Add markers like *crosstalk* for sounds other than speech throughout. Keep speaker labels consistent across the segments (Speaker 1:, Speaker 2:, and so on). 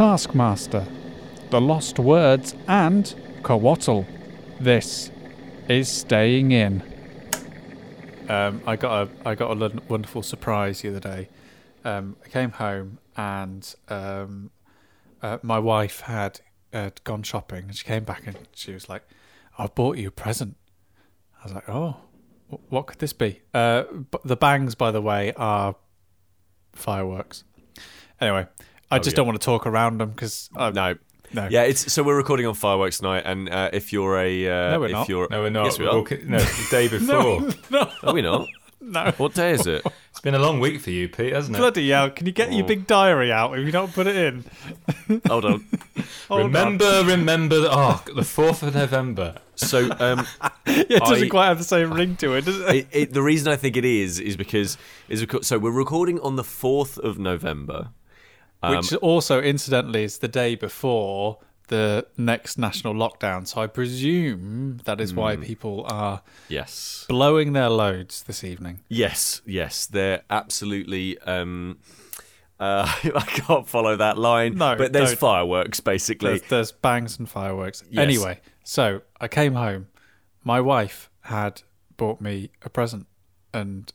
Speaker 1: Taskmaster, The Lost Words, and Cóatl. This is Staying In. Um, I got a I got a wonderful surprise the other day. Um, I came home and um, uh, my wife had had gone shopping and she came back and she was like, "I've bought you a present." I was like, "Oh, wh- what could this be?" Uh, the bangs, by the way, are fireworks. Anyway, I just
Speaker 2: yeah.
Speaker 1: don't want to talk around them because
Speaker 2: No.
Speaker 1: no,
Speaker 2: Yeah, it's so we're recording on fireworks tonight, and uh, if you're a uh,
Speaker 1: No, we're
Speaker 2: if
Speaker 1: not.
Speaker 2: you're
Speaker 3: No, we're not.
Speaker 2: Yes, we
Speaker 3: We're
Speaker 2: are.
Speaker 3: no, the day *laughs* before.
Speaker 1: no,
Speaker 2: Are we not?
Speaker 1: no.
Speaker 2: What day is it? *laughs*
Speaker 3: It's been a long week for you, Pete, hasn't it?
Speaker 1: Bloody hell! Can you get your
Speaker 2: Oh.
Speaker 1: big diary out if you don't put it in? *laughs*
Speaker 2: Hold on.
Speaker 1: Hold on.
Speaker 3: remember, remember. The, oh, the fourth of November.
Speaker 2: So um,
Speaker 1: Yeah, it doesn't
Speaker 2: I-
Speaker 1: quite have the same ring to it, does it?
Speaker 2: it, it, the reason I think it is is because is because, so we're recording on the fourth of November. Um,
Speaker 1: Which also, incidentally, is the day before the next national lockdown. So I presume that is why people are
Speaker 2: yes,
Speaker 1: blowing their loads this evening.
Speaker 2: yes, yes. They're absolutely. Um, *laughs* uh, *laughs* I can't follow that line.
Speaker 1: No,
Speaker 2: but there's fireworks basically.
Speaker 1: There's, there's bangs and fireworks.
Speaker 2: Yes.
Speaker 1: Anyway, so I came home. My wife had bought me a present, and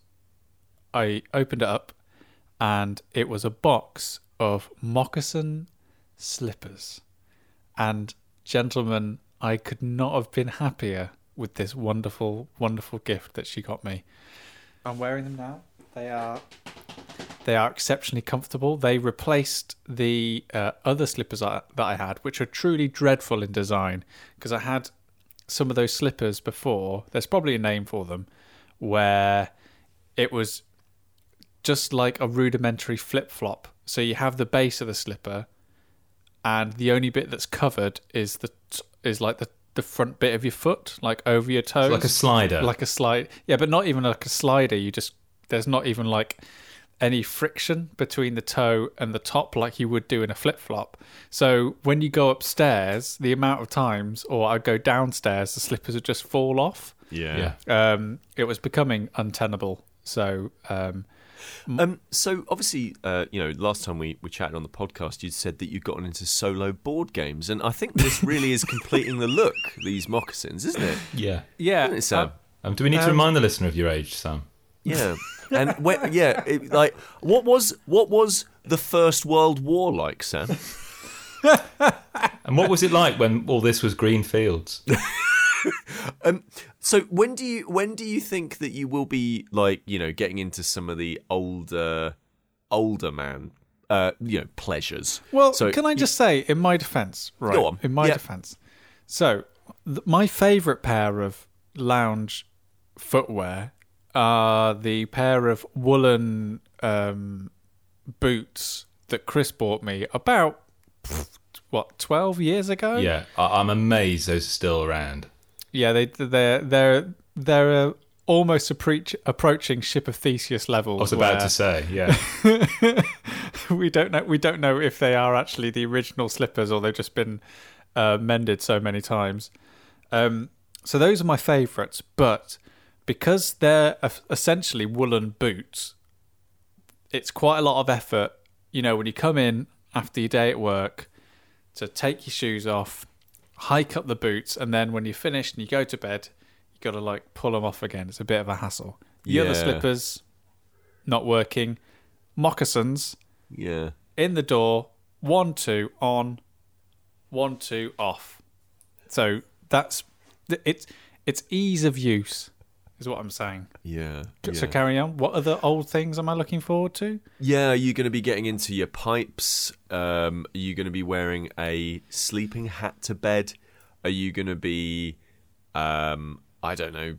Speaker 1: I opened it up, and it was a box of moccasin slippers. And gentlemen, I could not have been happier with this wonderful, wonderful gift that she got me. I'm wearing them now. They are they are exceptionally comfortable. They replaced the uh, other slippers I, that I had, which are truly dreadful in design. Because I had some of those slippers before. There's probably a name for them, where it was just like a rudimentary flip flop. So you have the base of the slipper, and the only bit that's covered is the t- is like the the front bit of your foot, like over your toes,
Speaker 3: Like a slider.
Speaker 1: like a slide. Yeah, but not even like a slider. You just there's not even like any friction between the toe and the top like you would do in a flip flop. So when you go upstairs, the amount of times, or I go downstairs, the slippers would just fall off.
Speaker 2: yeah.
Speaker 3: yeah.
Speaker 1: Um, it was becoming untenable. So um,
Speaker 2: Um, so obviously, uh, you know, last time we, we chatted on the podcast, you said that you'd gotten into solo board games, and I think this really is completing the look. These moccasins, isn't it? *laughs*
Speaker 3: Yeah.
Speaker 1: yeah,
Speaker 2: Isn't it, Sam?
Speaker 3: Um, do we need to
Speaker 1: Um,
Speaker 3: remind the listener of your age, Sam?
Speaker 2: Yeah, and where, yeah, it, like what was what was the First World War like, Sam? *laughs*
Speaker 3: And what was it like when all this was green fields? *laughs*
Speaker 2: Um, so when do you when do you think that you will be like you know getting into some of the older older man uh you know pleasures?
Speaker 1: Well,
Speaker 2: So
Speaker 1: can I just say, in my defence, right?
Speaker 2: Go on.
Speaker 1: In my
Speaker 2: Yeah.
Speaker 1: defence, so th- my favourite pair of lounge footwear are the pair of woolen um, boots that Kris bought me about what twelve years ago.
Speaker 3: yeah, I- I'm amazed those are still around.
Speaker 1: Yeah. They they're they're they're uh, almost approach, approaching ship of Theseus level.
Speaker 3: I was about to say, yeah. *laughs*
Speaker 1: we don't know we don't know if they are actually the original slippers or they've just been uh, mended so many times. Um, so those are my favourites, but because they're essentially woolen boots, it's quite a lot of effort. You know, when you come in after your day at work, to take your shoes off, hike up the boots, and then when you're finished and you go to bed, you got to like pull them off again. It's a bit of a hassle. The other
Speaker 2: Yeah.
Speaker 1: slippers, not working. Moccasins
Speaker 2: Yeah.
Speaker 1: in the door, one two on, one two off. So that's it's it's ease of use is what I'm saying.
Speaker 2: Yeah.
Speaker 1: So
Speaker 2: yeah.
Speaker 1: carry on. What other old things am I looking forward to?
Speaker 2: Yeah, are you going to be getting into your pipes? Um, are you going to be wearing a sleeping hat to bed? Are you going to be, um, I don't know.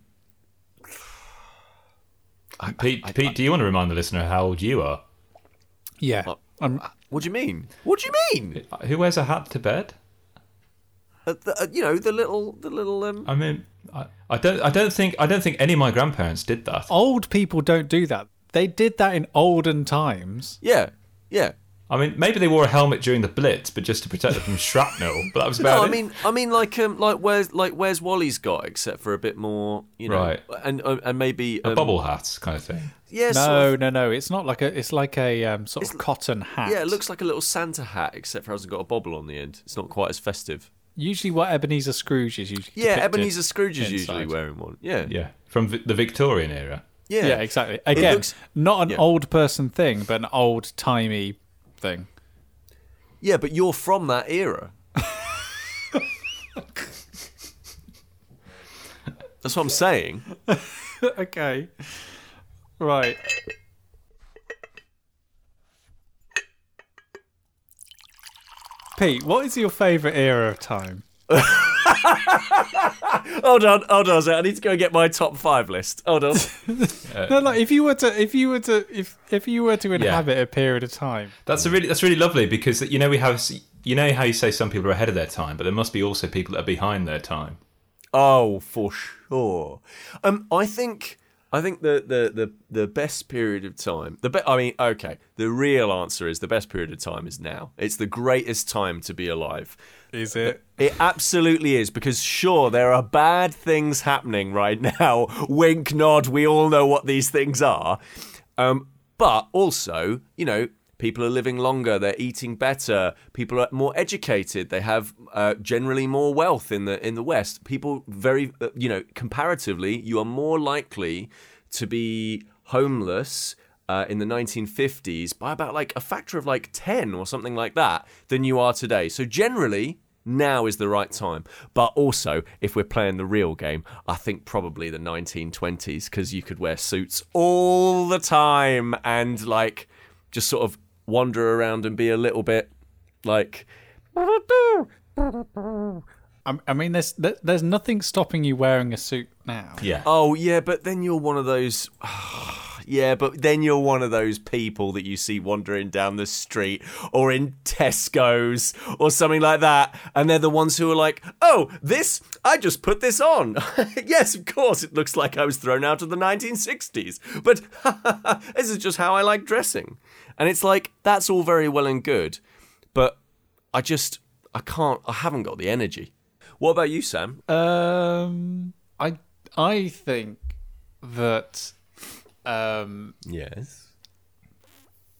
Speaker 2: *sighs*
Speaker 3: Pete, Pete, do you want to remind the listener how old you are?
Speaker 1: Yeah. Um,
Speaker 2: What do you mean? What do you mean?
Speaker 3: Who wears a hat to bed?
Speaker 2: Uh, the, uh, you know the little, the little. Um,
Speaker 3: I mean, I, I don't, I don't think, I don't think any of my grandparents did that.
Speaker 1: old people don't do that. They did that in olden times.
Speaker 2: yeah, yeah.
Speaker 3: I mean, maybe they wore a helmet during the Blitz, but just to protect them from *laughs* shrapnel. But that was about
Speaker 2: No,
Speaker 3: it.
Speaker 2: I mean, I mean, like, um, like where's like where's Wally's got, except for a bit more, you know,
Speaker 3: Right.
Speaker 2: and uh, and maybe
Speaker 3: a
Speaker 2: um,
Speaker 3: bubble hat kind of thing.
Speaker 2: Yeah, sort
Speaker 1: No,
Speaker 2: of-
Speaker 1: no, no. It's not like a. It's like a um, sort of cotton hat.
Speaker 2: yeah, it looks like a little Santa hat, except for it hasn't got a bobble on the end. It's not quite as festive.
Speaker 1: Usually what Ebenezer Scrooge is usually.
Speaker 2: Yeah, Ebenezer Scrooge is usually wearing one. Yeah,
Speaker 3: Yeah, from the Victorian era.
Speaker 2: yeah,
Speaker 1: Yeah, exactly. Again,
Speaker 2: looks-
Speaker 1: not an
Speaker 2: yeah.
Speaker 1: old person thing, but an old timey thing.
Speaker 2: Yeah, but you're from that era. *laughs* That's what I'm saying. *laughs*
Speaker 1: okay. Right. Pete, what is your favourite era of time? *laughs*
Speaker 2: Hold on, hold on a. I need to go and get my top five list. Hold on. *laughs*
Speaker 1: no, like if you were to, if you were to, if if you were to inhabit a period of time,
Speaker 3: That's a really that's really lovely because you know we have you know how you say some people are ahead of their time, but there must be also people that are behind their time.
Speaker 2: Oh, for sure. Um, I think I think the the the, the best period of time. The be- I mean, okay. The real answer is the best period of time is now. It's the greatest time to be alive.
Speaker 1: is it?
Speaker 2: It absolutely is because sure there are bad things happening right now. *laughs* Wink, nod. We all know what these things are. Um, but also, you know, people are living longer. They're eating better. People are more educated. They have uh, generally more wealth in the in the West. People very, uh, you know, comparatively, you are more likely to be homeless. Uh, in the 1950s, by about like a factor of like 10 or something like that, than you are today. So, generally, now is the right time. But also, if we're playing the real game, I think probably the 1920s because you could wear suits all the time and like just sort of wander around and be a little bit like.
Speaker 1: I, I mean, there's there's nothing stopping you wearing a suit now.
Speaker 3: Yeah.
Speaker 2: Oh yeah, but then you're one of those. *sighs* Yeah, but then you're one of those people that you see wandering down the street or in Tesco's or something like that, and they're the ones who are like, "Oh, this I just put this on." *laughs* yes, of course, it looks like I was thrown out of the 1960s, but *laughs* this is just how I like dressing. And it's like that's all very well and good, but I just I can't. I haven't got the energy. What about you, Sam?
Speaker 1: Um, I I think that um
Speaker 2: Yes.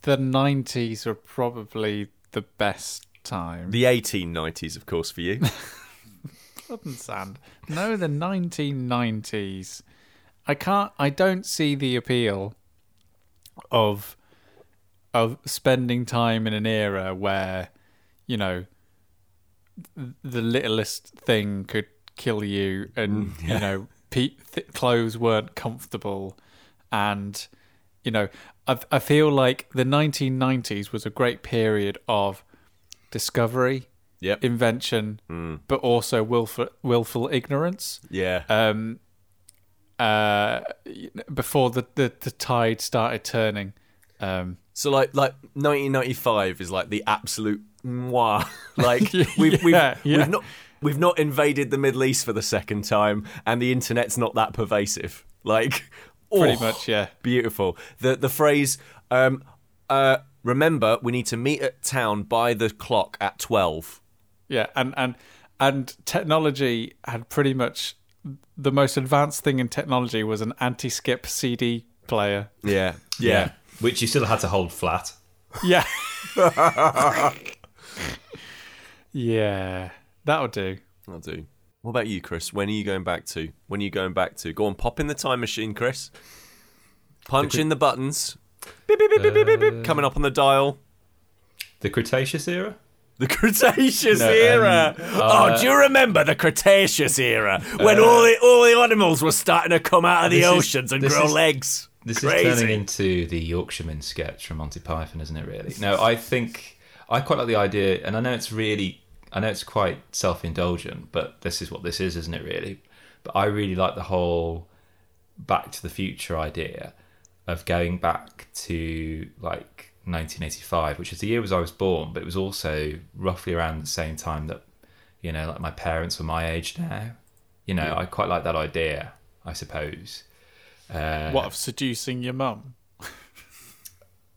Speaker 1: the '90s are probably the best time.
Speaker 2: The 1890s, of course, for you. *laughs*
Speaker 1: Sound. No, the 1990s. I can't. I don't see the appeal of of spending time in an era where you know the littlest thing could kill you, and you know pe- th- clothes weren't comfortable, and you know I I feel like the 1990s was a great period of discovery
Speaker 2: Yep.
Speaker 1: invention, but also willful, willful ignorance.
Speaker 2: Yeah.
Speaker 1: Um, uh, before the, the, the tide started turning. Um,
Speaker 2: So like like 1995 is like the absolute mwah. *laughs* Like
Speaker 1: Yeah, *laughs*
Speaker 2: we've we've,
Speaker 1: yeah.
Speaker 2: we've not we've not invaded the Middle East for the second time, and the internet's not that pervasive. Like
Speaker 1: pretty
Speaker 2: oh,
Speaker 1: much, yeah.
Speaker 2: beautiful. The the phrase um uh remember we need to meet at town by the clock at 12.
Speaker 1: Yeah, and, and and technology had pretty much the most advanced thing in technology was an anti-skip CD player.
Speaker 2: Yeah.
Speaker 3: Yeah. Which you still had to hold flat.
Speaker 1: Yeah. *laughs* yeah, that'll do.
Speaker 2: I'll do. What about you, Kris? When are you going back to? When are you going back to? Go on, pop in the time machine, Kris. Punch in the buttons. Beep, beep, beep, beep, beep, beep, beep. Coming up on the dial.
Speaker 3: The Cretaceous era?
Speaker 2: The Cretaceous
Speaker 3: No,
Speaker 2: era.
Speaker 3: um,
Speaker 2: oh,
Speaker 3: uh,
Speaker 2: do you remember the Cretaceous era when all the all the animals were starting to come out of the
Speaker 3: This is-
Speaker 2: oceans and grow
Speaker 3: is-
Speaker 2: legs?
Speaker 3: This
Speaker 2: Crazy.
Speaker 3: is turning into the Yorkshireman sketch from Monty Python, isn't it? Really? No, I think I quite like the idea, and I know it's really, I know it's quite self-indulgent, but this is what this is, isn't it? Really, but I really like the whole Back to the Future idea of going back to like 1985, which is the year as I was born, but it was also roughly around the same time that you know, like my parents were my age now. You know, I quite like that idea. I suppose. Uh,
Speaker 1: What of seducing your mum?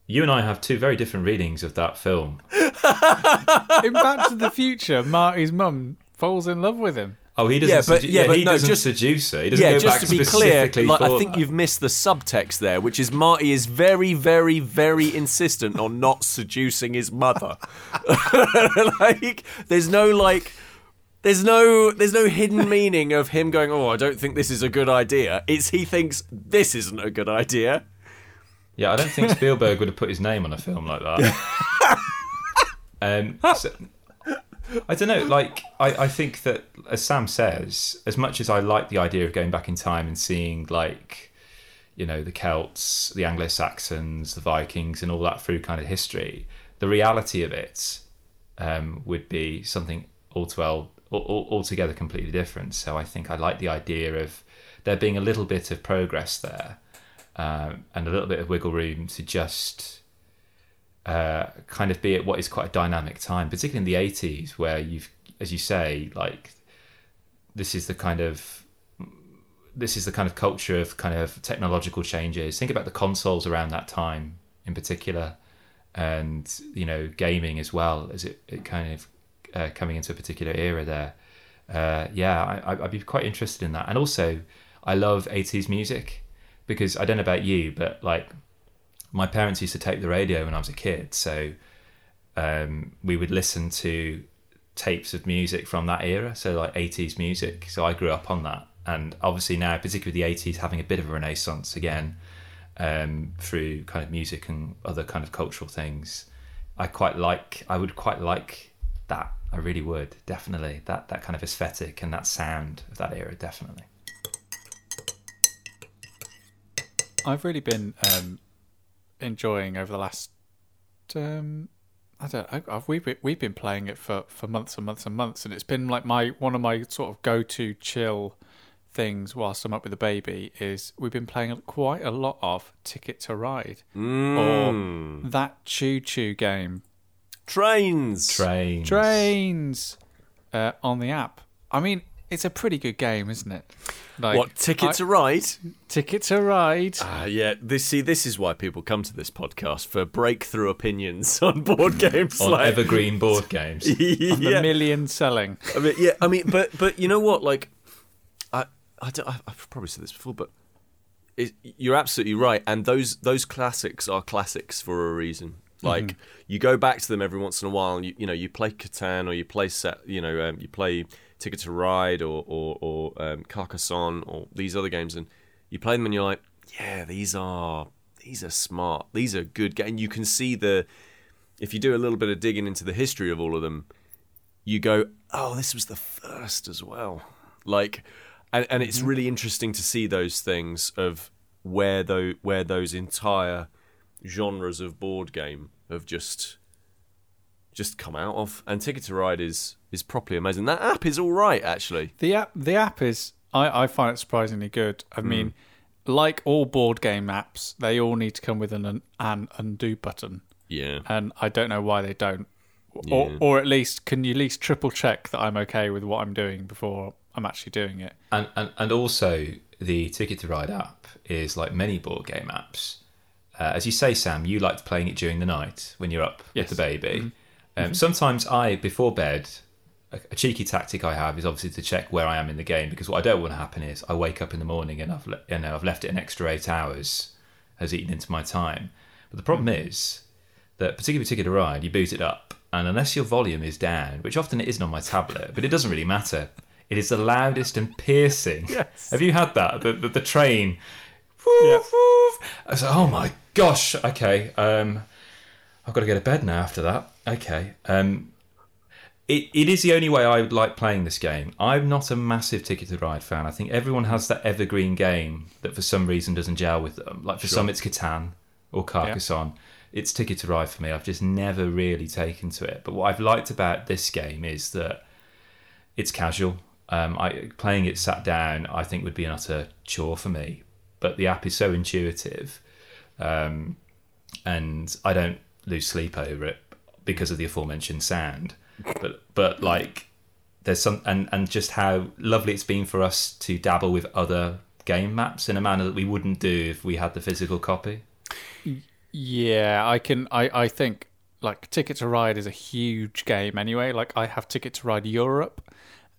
Speaker 3: You and I have two very different readings of that film. *laughs*
Speaker 1: In Back to the Future, Marty's mum falls in love with him.
Speaker 3: Oh, he doesn't.
Speaker 2: Yeah, but-
Speaker 3: sedu-
Speaker 2: yeah, but
Speaker 3: he
Speaker 2: no,
Speaker 3: doesn't
Speaker 2: just-
Speaker 3: seduce her. He doesn't
Speaker 2: Yeah,
Speaker 3: go
Speaker 2: just
Speaker 3: back
Speaker 2: to be clear,
Speaker 3: specifically
Speaker 2: like, I
Speaker 3: for-
Speaker 2: think you've missed the subtext there, which is Marty is very, very, very insistent on not seducing his mother. *laughs* like, there's no like, there's no, there's no hidden *laughs* meaning of him going, "Oh, I don't think this is a good idea." It's he thinks this isn't a good idea.
Speaker 3: Yeah, I don't think Spielberg would have put his name on a film like that. *laughs* um, so- I don't know. Like, I, I think that, as Sam says, as much as I like the idea of going back in time and seeing, like, you know, the Celts, the Anglo Saxons, the Vikings, and all that through kind of history, the reality of it um, would be something altogether, altogether completely different. So I think I like the idea of there being a little bit of progress there um, and a little bit of wiggle room to just uh, kind of be at what is quite a dynamic time, particularly in the 80s, where you've, as you say, like this is the kind of this is the kind of culture of kind of technological changes. Think about the consoles around that time in particular, and you know gaming as well as it, it kind of uh, coming into a particular era there. Uh, yeah, I, I'd be quite interested in that, and also I love 80s music because I don't know about you, but like my parents used to tape the radio when I was a kid, so um, we would listen to tapes of music from that era, so like 80s music. So I grew up on that, and obviously now, particularly the 80s, having a bit of a renaissance again um, through kind of music and other kind of cultural things. I quite like. I would quite like that. I really would definitely that that kind of aesthetic and that sound of that era definitely.
Speaker 1: I've really been um, enjoying over the last. Um, I don't. know, I've, we've been, we've been playing it for, for months and months and months, and it's been like my one of my sort of go to chill things whilst I'm up with the baby is we've been playing quite a lot of Ticket to Ride
Speaker 2: Mm.
Speaker 1: or that Choo Choo game
Speaker 2: Trains.
Speaker 3: Trains.
Speaker 1: trains uh, on the app. I mean, it's a pretty good game, isn't it? Like,
Speaker 2: what ticket
Speaker 1: I-
Speaker 2: to ride?
Speaker 1: Ticket to Ride.
Speaker 2: Ah, yeah. This see, this is why people come to this podcast for breakthrough opinions *laughs* on board games.
Speaker 3: on
Speaker 2: like,
Speaker 3: evergreen board *laughs* games.
Speaker 1: The
Speaker 2: yeah.
Speaker 1: million selling.
Speaker 2: I mean, yeah. I mean, but but you know what? Like, I I don't, I- I've probably said this before, but it, you're absolutely right. And those those classics are classics for a reason. Like you go back to them every once in a while, and you you know you play Catan or you play set, you know um, you play Ticket to Ride or or, or um, Carcassonne or these other games, and you play them and you're like, yeah, these are these are smart, these are good games. And you can see the if you do a little bit of digging into the history of all of them, you go, oh, this was the first as well. Like, and, and it's really interesting to see those things of where though where those entire genres of board game have just just come out of. And Ticket to Ride is is properly amazing. That app is all right, actually.
Speaker 1: The app, the app is. I, I find it surprisingly good. I mean, mm. like all board game apps, they all need to come with an an undo button,
Speaker 2: Yeah.
Speaker 1: and I don't know why they don't.
Speaker 2: Yeah.
Speaker 1: Or, or at least, can you at least triple check that I'm okay with what I'm doing before I'm actually doing it?
Speaker 3: And, and and also the Ticket to Ride app is like many board game apps. Uh, as you say, Sam, you liked playing it during the night when you're up
Speaker 1: Yes.
Speaker 3: with the baby. Um, Sometimes I, before bed, a, a cheeky tactic I have is obviously to check where I am in the game because what I don't want to happen is I wake up in the morning and I've le- you know I've left it an extra eight hours has eaten into my time. But the problem is that particularly to Ride, you boot it up, and unless your volume is down, which often it isn't on my tablet, but it doesn't really matter. It is the loudest and piercing. *laughs*
Speaker 2: Yes.
Speaker 3: Have you had that? The the, the train. Woof, woof. I was like, oh my gosh. Okay. Um, I've got to go to bed now after that. Okay. Um, it, it is the only way I would like playing this game. I'm not a massive Ticket to Ride fan. I think everyone has that evergreen game that for some reason doesn't gel with them. Like for some, it's Catan or Carcassonne. It's Ticket to Ride for me. I've just never really taken to it. But what I've liked about this game is that it's casual. Um, I playing it sat down, I think would be an utter chore for me. But the app is so intuitive, um, and I don't lose sleep over it because of the aforementioned sound. But but like there's some and and just how lovely it's been for us to dabble with other game maps in a manner that we wouldn't do if we had the physical copy.
Speaker 1: Yeah, I can. I I think like Ticket to Ride is a huge game anyway. Like I have Ticket to Ride Europe,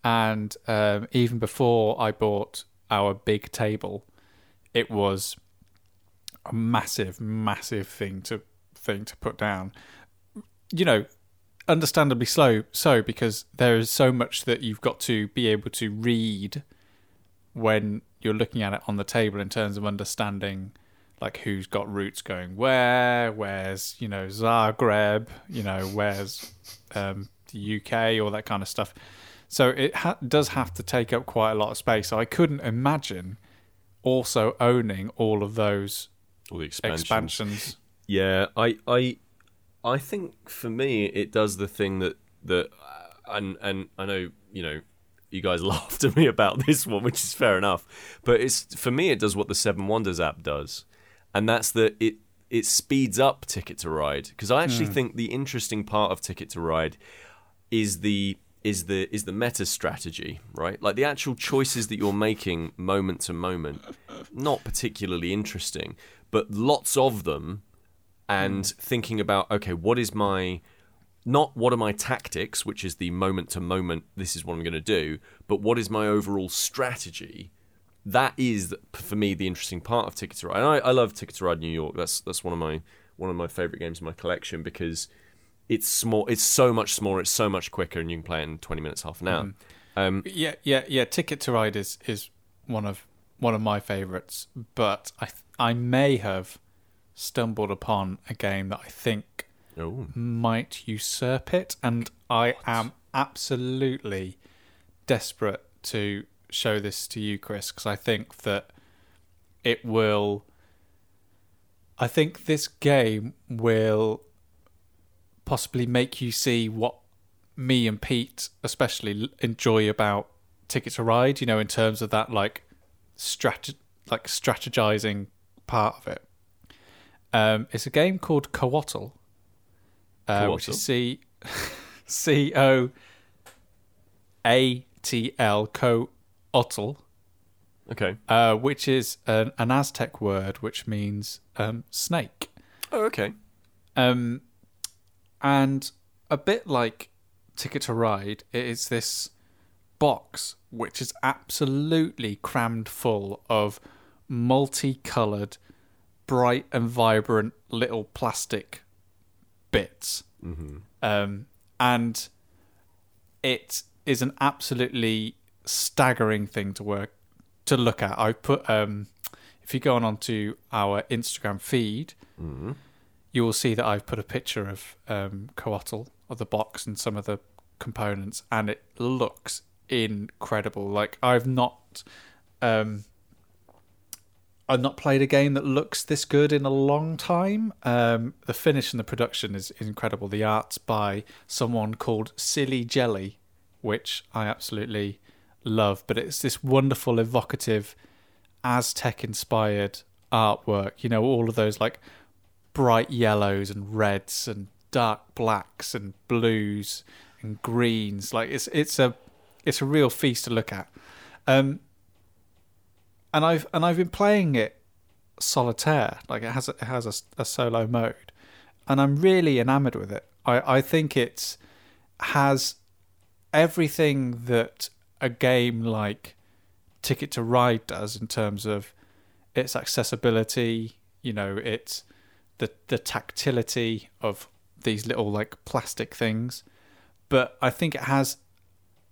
Speaker 1: and um, even before I bought our big table, it was a massive, massive thing to thing to put down. You know, understandably slow so because there is so much that you've got to be able to read when you're looking at it on the table in terms of understanding like who's got routes going where, where's you know Zagreb, you know where's um, the UK, all that kind of stuff. So it ha- does have to take up quite a lot of space. So I couldn't imagine also owning all of those
Speaker 2: All the expansions.
Speaker 1: expansions.
Speaker 2: Yeah, I, I, I think for me it does the thing that that, uh, and and I know you know you guys *laughs* laughed at me about this one, which is fair enough, but it's for me it does what the Seven Wonders app does, and that's that it it speeds up Ticket to Ride because I actually think the interesting part of Ticket to Ride is the is the is the meta strategy, right? Like the actual choices that you're making moment to moment, not particularly interesting, but lots of them and hmm. thinking about okay, what is my not what are my tactics, which is the moment to moment, this is what I'm going to do, but what is my overall strategy? That is for me the interesting part of Ticket to Ride. And I, I love Ticket to Ride New York. That's that's one of my one of my favorite games in my collection because it's small. It's so much smaller. It's so much quicker, and you can play it in 20 minutes, half an hour. Um,
Speaker 1: Yeah, yeah, yeah. Ticket to Ride is is one of one of my favourites, but I I may have stumbled upon a game that I think
Speaker 2: oh,
Speaker 1: might usurp it, and I am absolutely desperate to show this to you, Kris, because I think that it will. I think this game will possibly make you see what me and Pete especially enjoy about Ticket to Ride. You know, in terms of that like strat like strategizing part of it. Um, it's a game called Cóatl, uh, which is C *laughs* C O A T L Cóatl,
Speaker 2: okay.
Speaker 1: uh, which is an, an Aztec word which means um, snake.
Speaker 2: Oh, okay.
Speaker 1: Um, and a bit like Ticket to Ride, it is this box which is absolutely crammed full of multicolored, bright and vibrant little plastic bits.
Speaker 2: Mm-hmm.
Speaker 1: Um, and it is an absolutely staggering thing to work to look at. I put um, if you go on onto our Instagram feed,
Speaker 2: Mm-hmm.
Speaker 1: You will see that I've put a picture of um, Cóatl of the box and some of the components, and it looks incredible. Like I've not, um, I've not played a game that looks this good in a long time. Um, the finish and the production is, incredible. The art's by someone called Silly Jelly, which I absolutely love. But it's this wonderful, evocative, Aztec-inspired artwork. You know, all of those like bright yellows and reds and dark blacks and blues and greens. Like it's it's a it's a real feast to look at. Um, and I've and I've been playing it solitaire. Like it has a, it has a, a solo mode, and I'm really enamored with it. I I think it's has everything that a game like Ticket to Ride does in terms of its accessibility. You know, its the the tactility of these little like plastic things, but I think it has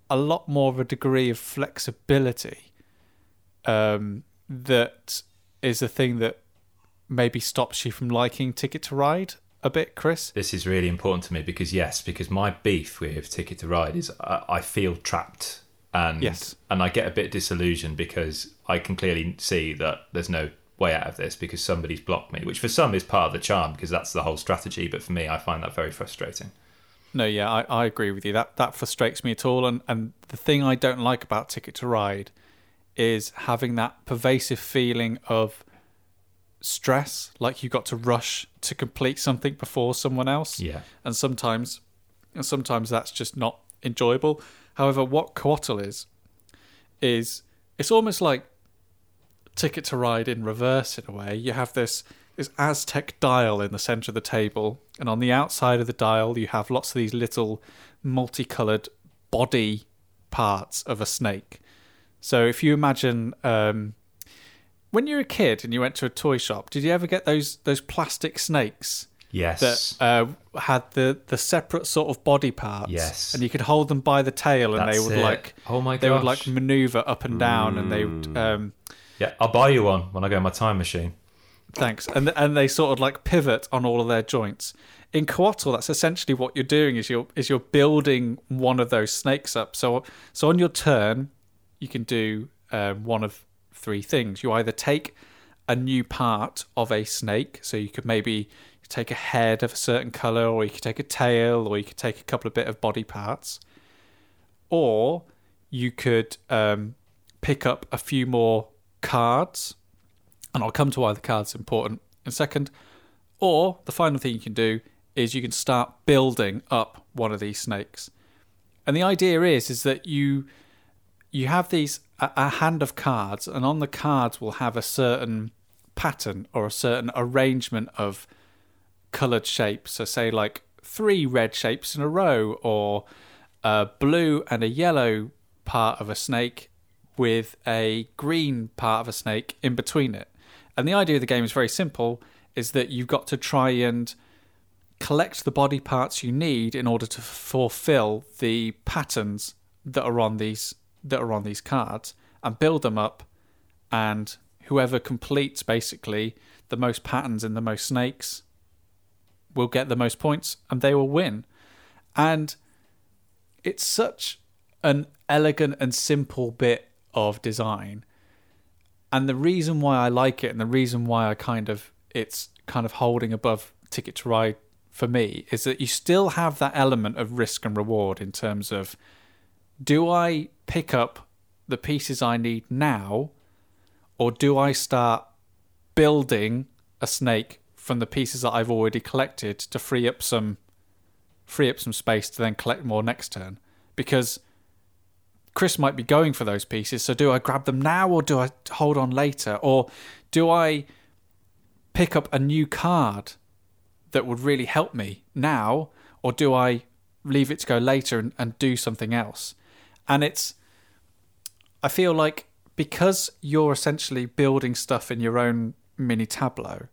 Speaker 1: a lot more of a degree of flexibility. Um, that is a thing that maybe stops you from liking Ticket to Ride a bit, Kris.
Speaker 3: This is really important to me because yes, because my beef with Ticket to Ride is I, I feel trapped and
Speaker 1: Yes.
Speaker 3: and I get a bit disillusioned because I can clearly see that there's no way out of this because somebody's blocked me, which for some is part of the charm because that's the whole strategy. But for me, I find that very frustrating.
Speaker 1: No, yeah, I, I agree with you. That that frustrates me at all. And and the thing I don't like about Ticket to Ride is having that pervasive feeling of stress, like you got to rush to complete something before someone else.
Speaker 3: Yeah.
Speaker 1: And sometimes and sometimes that's just not enjoyable. However, what Cóatl is is it's almost like Ticket to Ride in reverse in a way. You have this this Aztec dial in the center of the table, and on the outside of the dial you have lots of these little multicolored body parts of a snake. So if you imagine um, when you were a kid and you went to a toy shop, did you ever get those those plastic snakes?
Speaker 3: Yes.
Speaker 1: that uh, had the the separate sort of body parts.
Speaker 3: Yes.
Speaker 1: and you could hold them by the tail, and they would
Speaker 3: it.
Speaker 1: like
Speaker 3: Oh my
Speaker 1: they would like maneuver up and down, and they would um,
Speaker 3: yeah, I'll buy you one when I go in my time machine.
Speaker 1: thanks, and and they sort of like pivot on all of their joints. In Cóatl, that's essentially what you're doing is you're is you're building one of those snakes up. So so on your turn, you can do um, one of three things. You either take a new part of a snake, so you could maybe take a head of a certain color, or you could take a tail, or you could take a couple of bit of body parts, or you could um, pick up a few more cards, and I'll come to why the cards are important in a second. Or the final thing you can do is you can start building up one of these snakes, and the idea is is that you you have these a, a hand of cards, and on the cards will have a certain pattern or a certain arrangement of coloured shapes. So, say like three red shapes in a row, or a blue and a yellow part of a snake with a green part of a snake in between it. And the idea of the game is very simple: is that you've got to try and collect the body parts you need in order to fulfill the patterns that are on these that are on these cards and build them up and whoever completes basically the most patterns in the most snakes will get the most points and they will win and it's such an elegant and simple bit of design. And the reason why I like it and the reason why I kind of it's kind of holding above Ticket to Ride for me is that you still have that element of risk and reward in terms of do I pick up the pieces I need now or do I start building a snake from the pieces that I've already collected to free up some free up some space to then collect more next turn? Because Kris might be going for those pieces so do I grab them now or do I hold on later? Or do I pick up a new card that would really help me now or do I leave it to go later and, and do something else? And it's I feel like because you're essentially building stuff in your own mini tableau,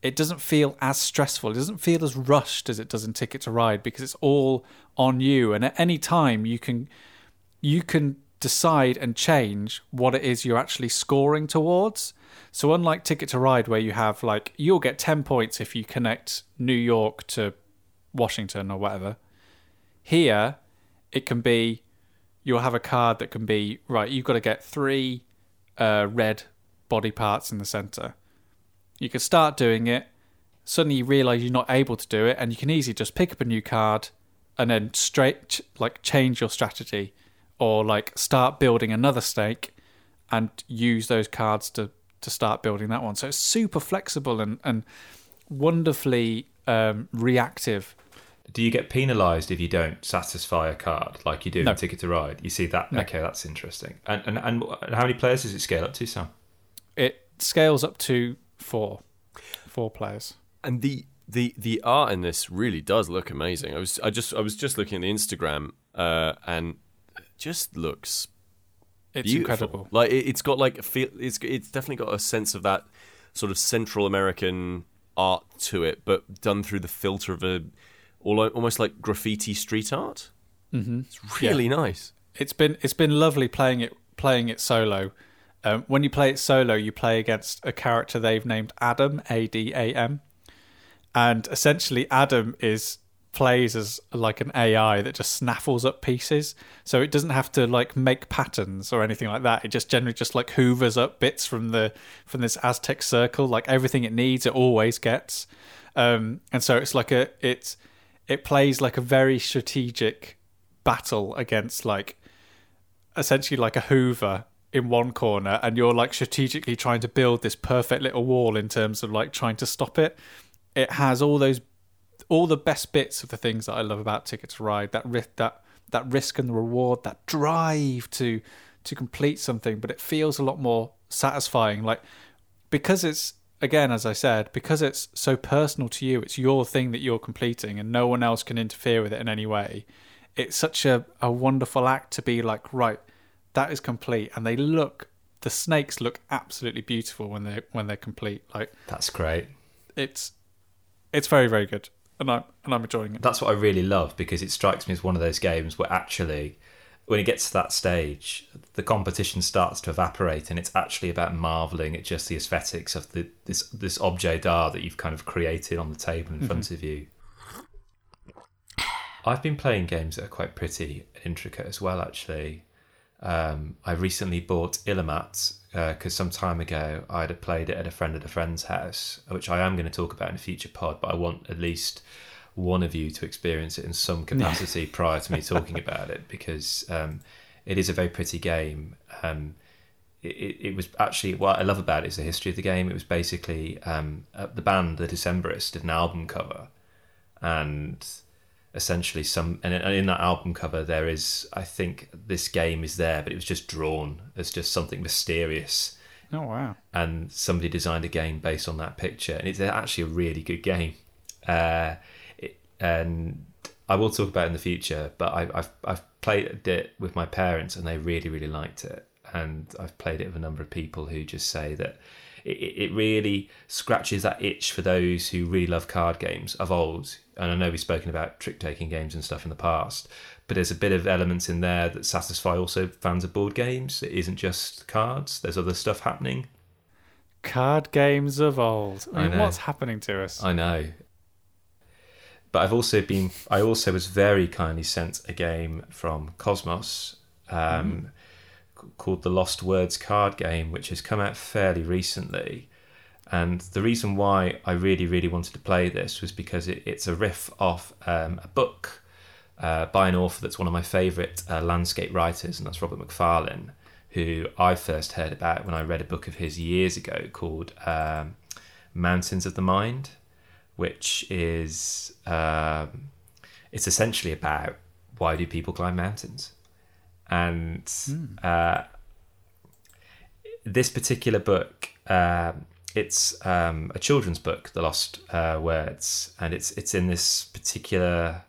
Speaker 1: it doesn't feel as stressful. It doesn't feel as rushed as it does in Ticket to Ride because it's all on you, and at any time you can you can decide and change what it is you're actually scoring towards. So unlike Ticket to Ride, where you have like you'll get ten points if you connect New York to Washington or whatever, here it can be you'll have a card that can be right. You've got to get three uh, red body parts in the center. You can start doing it. Suddenly, you realize you're not able to do it, and you can easily just pick up a new card and then straight like change your strategy, or like start building another stake and use those cards to to start building that one. So it's super flexible and and wonderfully um, reactive
Speaker 3: Do you get penalised if you don't satisfy a card like you do
Speaker 1: No.
Speaker 3: in Ticket to Ride? You see that?
Speaker 1: No.
Speaker 3: Okay, that's interesting. And, and and how many players does it scale up to, Sam?
Speaker 1: it scales up to four four players.
Speaker 2: And the the the art in this really does look amazing. I was I just I was just looking at the Instagram uh, and it just looks
Speaker 1: It's
Speaker 2: beautiful.
Speaker 1: incredible.
Speaker 2: Like it, it's got like a feel. It's it's definitely got a sense of that sort of Central American art to it, but done through the filter of a almost like graffiti street art.
Speaker 1: Mm-hmm.
Speaker 2: It's really nice.
Speaker 1: It's been it's been lovely playing it playing it solo. Um, when you play it solo, you play against a character they've named Adam, A D A M, and essentially Adam is plays as like an AI that just snaffles up pieces. So it doesn't have to like make patterns or anything like that. It just generally just like hoovers up bits from the from this Aztec circle. Like everything it needs, it always gets. Um, and so it's like a it's it plays like a very strategic battle against like essentially like a Hoover in one corner, and you're like strategically trying to build this perfect little wall in terms of like trying to stop it. It has all those, all the best bits of the things that I love about Ticket to Ride. That risk, that that risk and the reward, that drive to to complete something, but it feels a lot more satisfying. Like because it's again, as I said, because it's so personal to you, it's your thing that you're completing, and no one else can interfere with it in any way. It's such a, a wonderful act to be like, right, that is complete, and they look. The snakes look absolutely beautiful when they when they're complete. Like
Speaker 3: That's great.
Speaker 1: it's it's very very good, and I'm and I'm enjoying it.
Speaker 3: That's what I really love because it strikes me as one of those games where actually, when it gets to that stage, the competition starts to evaporate, and it's actually about marveling at just the aesthetics of the this this objet d'art that you've kind of created on the table in front of you. I've been playing games that are quite pretty and intricate as well. Actually, um, I recently bought Illimat because some time ago I had played it at a friend of a friend's house, which I am going to talk about in a future pod. But I want at least one of you to experience it in some *laughs* capacity prior to me talking about it because um, it is a very pretty game. Um, it, it, was actually what I love about it is the history of the game. It was basically um, uh, the band The Decemberists did an album cover, and essentially some and in- that album cover there is I think this game is there, but it was just drawn as just something mysterious
Speaker 1: Oh wow!
Speaker 3: and somebody designed a game based on that picture, and it's actually a really good game. Uh, it, and I will talk about it in the future, but I, I've I've played it with my parents, and they really really liked it. And I've played it with a number of people who just say that it, it really scratches that itch for those who really love card games of old. And I know we've spoken about trick taking games and stuff in the past, but there's a bit of elements in there that satisfy also fans of board games. It isn't just cards. There's other stuff happening.
Speaker 1: Card games of old. I
Speaker 3: I
Speaker 1: mean,
Speaker 3: know.
Speaker 1: what's happening to us?
Speaker 3: I know. But I've also been. I also was very kindly sent a game from Kosmos um, c- called the Lost Words card game, which has come out fairly recently. And the reason why I really, really wanted to play this was because it, it's a riff off um, a book uh, by an author that's one of my favourite uh, landscape writers, and that's Robert Macfarlane, who I first heard about when I read a book of his years ago called um, Mountains of the Mind, which is um, it's essentially about why do people climb mountains, and uh, this particular book. Um, it's um, a children's book, The Lost uh, Words, and it's it's in this particular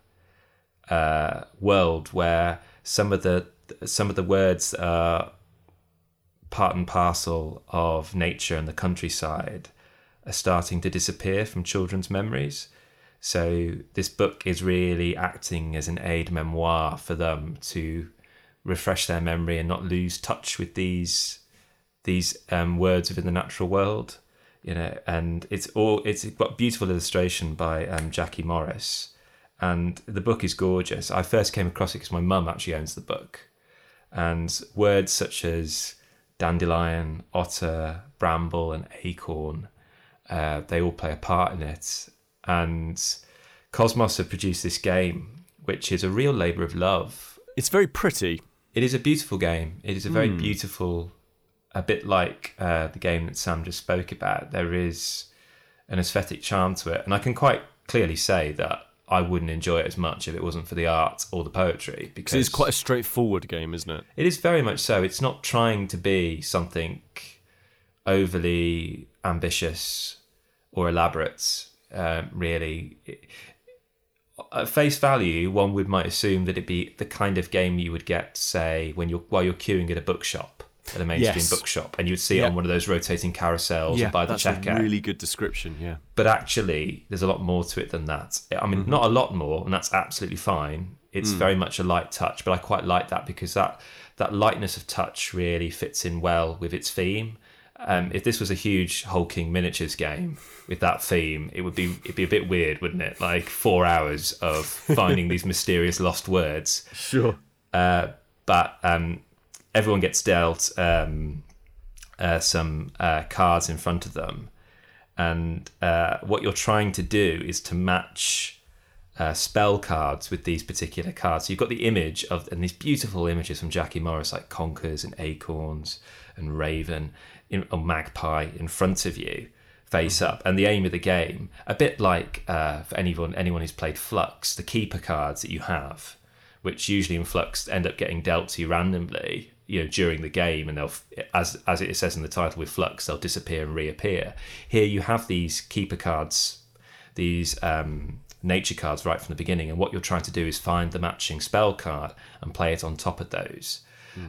Speaker 3: uh, world where some of the some of the words that are part and parcel of nature and the countryside are starting to disappear from children's memories. So this book is really acting as an aid memoir for them to refresh their memory and not lose touch with these these um, words within the natural world. You know, and it's all it's got beautiful illustration by um, Jackie Morris, and the book is gorgeous. I first came across it because my mum actually owns the book, and words such as dandelion, otter, bramble, and acorn, uh, they all play a part in it. And Kosmos have produced this game, which is a real labour of love.
Speaker 2: It's very pretty.
Speaker 3: It is a beautiful game. It is a very beautiful, a bit like uh, the game that Sam just spoke about. There is an aesthetic charm to it, and I can quite clearly say that I wouldn't enjoy it as much if it wasn't for the art or the poetry. Because
Speaker 2: it's quite a straightforward game, isn't it?
Speaker 3: it is very much so. It's not trying to be something overly ambitious or elaborate. Um, really, at face value, one would might assume that it'd be the kind of game you would get, say, when you're while you're queuing at a bookshop, at a mainstream
Speaker 2: Yes.
Speaker 3: bookshop, and you'd see it on one of those rotating carousels and by the
Speaker 2: that's
Speaker 3: checkout
Speaker 2: a really good description. Yeah,
Speaker 3: but actually there's a lot more to it than that i mean
Speaker 2: Mm-hmm.
Speaker 3: not a lot more and that's absolutely fine it's
Speaker 2: Mm.
Speaker 3: very much a light touch but i quite like that because that that lightness of touch really fits in well with its theme um, if this was a huge hulking miniatures game with that theme it would be it'd be a bit weird wouldn't it like four hours of finding these *laughs* mysterious lost words
Speaker 2: sure.
Speaker 3: uh, but um, everyone gets dealt um, uh, some uh, cards in front of them, and uh, what you're trying to do is to match uh, spell cards with these particular cards. So you've got the image of and these beautiful images from Jackie Morris, like conkers and acorns and raven in, or magpie in front of you. Face up, and the aim of the game, a bit like uh, for anyone anyone who's played Fluxx, the keeper cards that you have, which usually in Fluxx end up getting dealt to you randomly, you know during the game, and they'll as as it says in the title with Fluxx, they'll disappear and reappear. Here you have these keeper cards, these um, nature cards right from the beginning, and what you're trying to do is find the matching spell card and play it on top of those.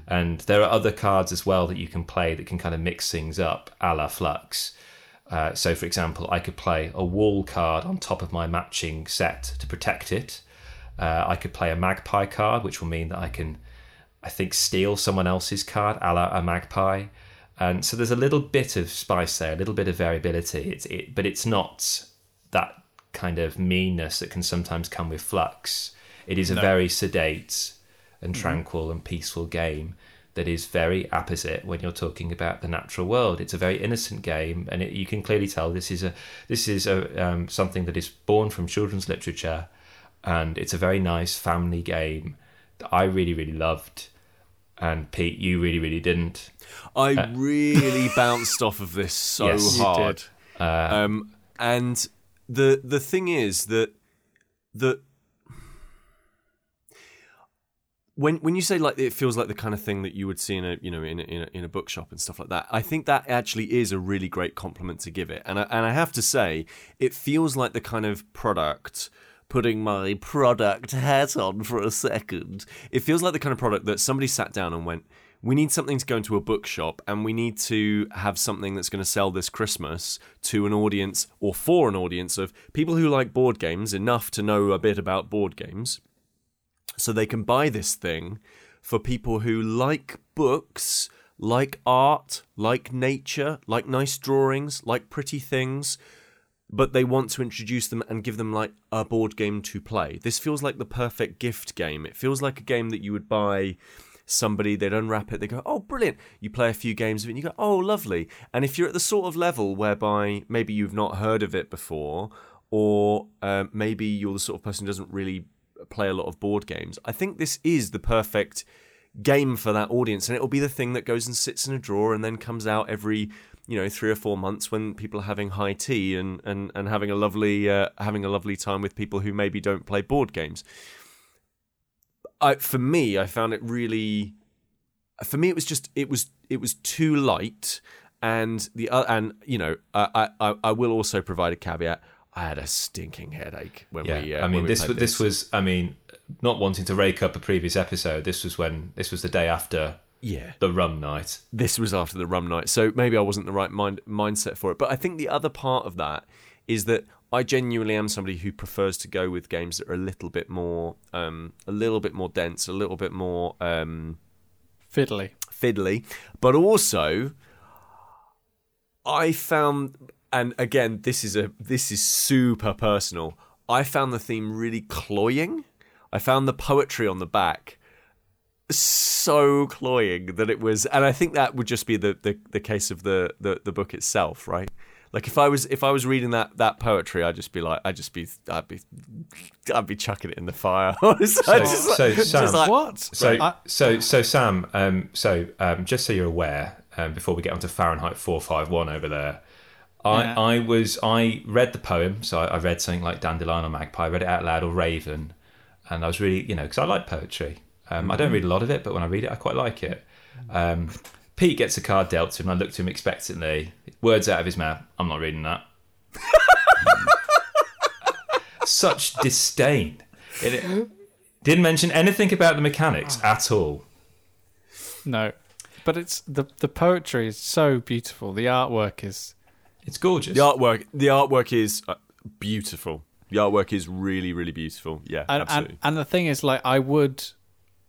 Speaker 3: And there are other cards as well that you can play that can kind of mix things up, a la Fluxx. Uh, so, for example, I could play a wall card on top of my matching set to protect it. Uh, I could play a magpie card, which will mean that I can, I think, steal someone else's card, a la a magpie. And so there's a little bit of spice there, a little bit of variability. It's it, but it's not that kind of meanness that can sometimes come with Fluxx. It is a very sedate and tranquil and peaceful game that is very apposite when you're talking about the natural world. It's a very innocent game, and it, you can clearly tell this is a this is a um, something that is born from children's literature, and it's a very nice family game that I really really loved. And Pete, you really really didn't.
Speaker 2: I really *laughs* bounced off of this so
Speaker 3: Uh, Yes, you
Speaker 2: hard.
Speaker 3: Uh,
Speaker 2: Um, and the the thing is that that when when you say like it feels like the kind of thing that you would see in a you know in a, in a, in a bookshop and stuff like that, I think that actually is a really great compliment to give it. And I, and I have to say, it feels like the kind of product. Putting my product hat on for a second, it feels like the kind of product that somebody sat down and went, we need something to go into a bookshop and we need to have something that's going to sell this Christmas to an audience or for an audience of people who like board games enough to know a bit about board games so they can buy this thing for people who like books, like art, like nature, like nice drawings, like pretty things, but they want to introduce them and give them like a board game to play. This feels like the perfect gift game. It feels like a game that you would buy somebody, they'd unwrap it, they go, oh, brilliant. You play a few games of it and you go, oh, lovely. And if you're at the sort of level whereby maybe you've not heard of it before, or um, maybe you're the sort of person who doesn't really play a lot of board games, I think this is the perfect game for that audience. And it'll be the thing that goes and sits in a drawer and then comes out every you know three or four months when people are having high tea and and, and having a lovely uh, having a lovely time with people who maybe don't play board games I, for me i found it really for me it was just it was it was too light and the uh, and you know I, I i will also provide a caveat i had a stinking headache when
Speaker 3: yeah,
Speaker 2: we uh,
Speaker 3: I
Speaker 2: when
Speaker 3: mean,
Speaker 2: we
Speaker 3: this
Speaker 2: played
Speaker 3: was this was. I mean, not wanting to rake up a previous episode. This was when this was the day after
Speaker 2: yeah
Speaker 3: the rum night.
Speaker 2: this was after the rum night, so maybe I wasn't the right mind mindset for it. But I think the other part of that is that I genuinely am somebody who prefers to go with games that are a little bit more, um, a little bit more dense, a little bit more um,
Speaker 1: Fiddly.
Speaker 2: fiddly, but also I found, and again, this is a this is super personal. I found the theme really cloying. I found the poetry on the back so cloying that it was, and I think that would just be the the, the case of the, the the book itself, right? Like if I was if I was reading that that poetry, I'd just be like, I'd just be I'd be I'd be chucking it in the fire. *laughs*
Speaker 3: So-
Speaker 2: just,
Speaker 3: so, Sam-
Speaker 2: like,
Speaker 1: What?
Speaker 3: So,
Speaker 1: I-
Speaker 3: so, so, Sam. Um, so, um, just so you're aware, um, before we get onto Fahrenheit four five one over there, I,
Speaker 1: Yeah.
Speaker 3: I was, I read the poem. So, I, I read something like Dandelion or Magpie. I read it out loud or Raven, and I was really, you know, because I like poetry. Um, I don't read a lot of it, but when I read it, I quite like it. Um, Pete gets a card dealt to him. I looked at him expectantly. Words out of his mouth. I'm not reading that. *laughs* Such disdain. It, didn't mention anything about the mechanics at all.
Speaker 1: No. But it's the the poetry is so beautiful. The artwork is
Speaker 3: It's gorgeous.
Speaker 2: The artwork, the artwork is uh, beautiful. The artwork is really, really beautiful. Yeah,
Speaker 1: and,
Speaker 2: absolutely.
Speaker 1: and and the thing is like I would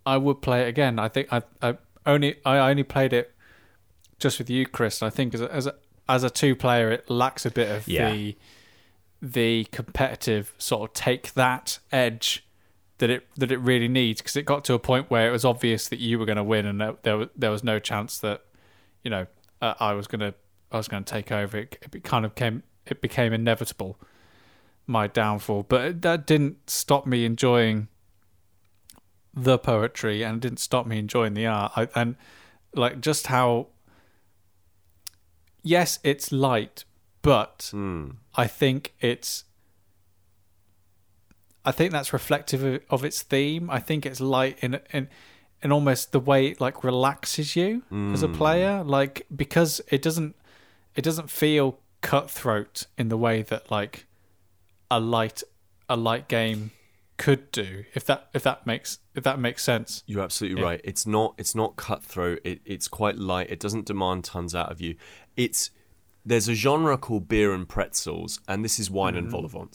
Speaker 1: I would play it again. I think I I only I only played it just with you, Kris. And I think as a, as a, as a two player, it lacks a bit of
Speaker 3: Yeah.
Speaker 1: the the competitive sort of take that edge that it that it really needs because it got to a point where it was obvious that you were going to win and there, there was there was no chance that you know uh, I was going to I was going to take over. It, it kind of came it became inevitable my downfall, but that didn't stop me enjoying the poetry and it didn't stop me enjoying the art. I, and like just how yes, it's light, but
Speaker 2: Hmm.
Speaker 1: I think it's I think that's reflective of, of its theme. I think it's light in in in almost the way it like relaxes you as a
Speaker 2: Mm.
Speaker 1: player, like because it doesn't it doesn't feel cutthroat in the way that like a light a light game could do. If that if that makes if that makes sense.
Speaker 2: You're absolutely
Speaker 1: Yeah.
Speaker 2: right. It's not it's not cutthroat. It, it's quite light. It doesn't demand tons out of you. It's there's a genre called beer and pretzels, and this is wine and mm. vol au.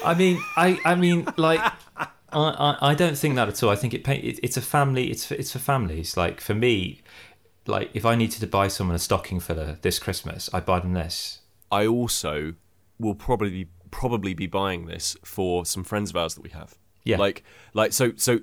Speaker 2: *laughs*
Speaker 3: I mean, I, I mean, like, I, I, I don't think that at all. I think it, pay- it it's a family. It's for, it's for families. Like for me, like if I needed to buy someone a stocking filler this Christmas, I'd buy them this.
Speaker 2: I also will probably probably be buying this for some friends of ours that we have.
Speaker 3: Yeah.
Speaker 2: Like like so so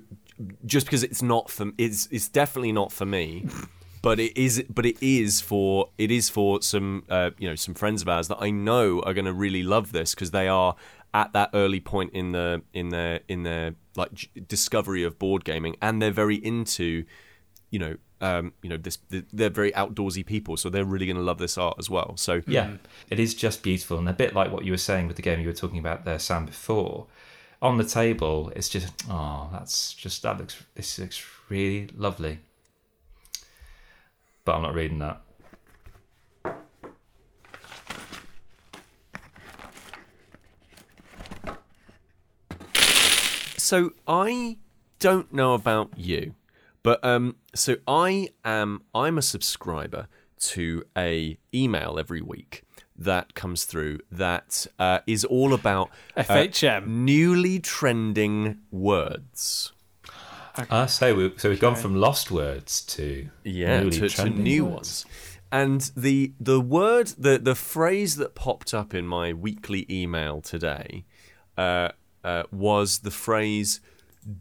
Speaker 2: just because it's not for it's it's definitely not for me. *laughs* But it is, but it is for it is for some uh, you know some friends of ours that I know are going to really love this because they are at that early point in the in their in their like discovery of board gaming and they're very into you know um, you know this they're very outdoorsy people so they're really going to love this art as well so
Speaker 3: Yeah, it is just beautiful, and a bit like what you were saying with the game you were talking about there, Sam. Before, on the table, it's just oh, that's just that looks this looks really lovely. But I'm not reading that.
Speaker 2: So I don't know about you, but um, so I am I'm a subscriber to a email every week that comes through that uh, is all about uh,
Speaker 1: FHM.
Speaker 2: newly trending words.
Speaker 3: Ah, so we so we've gone from lost words to
Speaker 2: Yeah,
Speaker 3: newly
Speaker 2: to, to new
Speaker 3: words.
Speaker 2: ones. And the the word the the phrase that popped up in my weekly email today uh, uh, was the phrase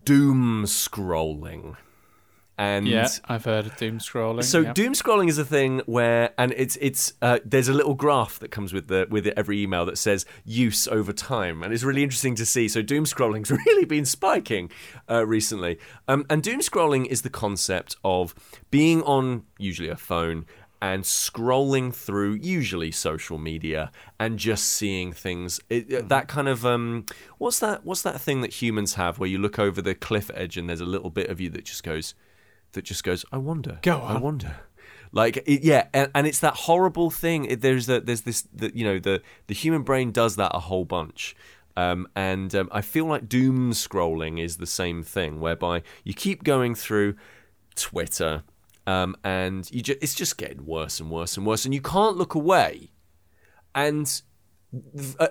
Speaker 2: doom scrolling. And
Speaker 1: Yeah, I've heard of doom scrolling.
Speaker 2: so
Speaker 1: yeah.
Speaker 2: doom scrolling is a thing where, and it's it's uh, there's a little graph that comes with the with every email that says use over time, and it's really interesting to see. So doom scrolling's *laughs* really been spiking uh, recently, um, and doom scrolling is the concept of being on usually a phone and scrolling through usually social media and just seeing things it, uh, that kind of um what's that what's that thing that humans have where you look over the cliff edge and there's a little bit of you that just goes that just goes i wonder
Speaker 1: Go on.
Speaker 2: i wonder like it, yeah and, and it's that horrible thing it, there's the, there's this the, you know the the human brain does that a whole bunch um, and um, I feel like doom scrolling is the same thing, whereby you keep going through Twitter, um, and you ju- it's just getting worse and worse and worse, and you can't look away. And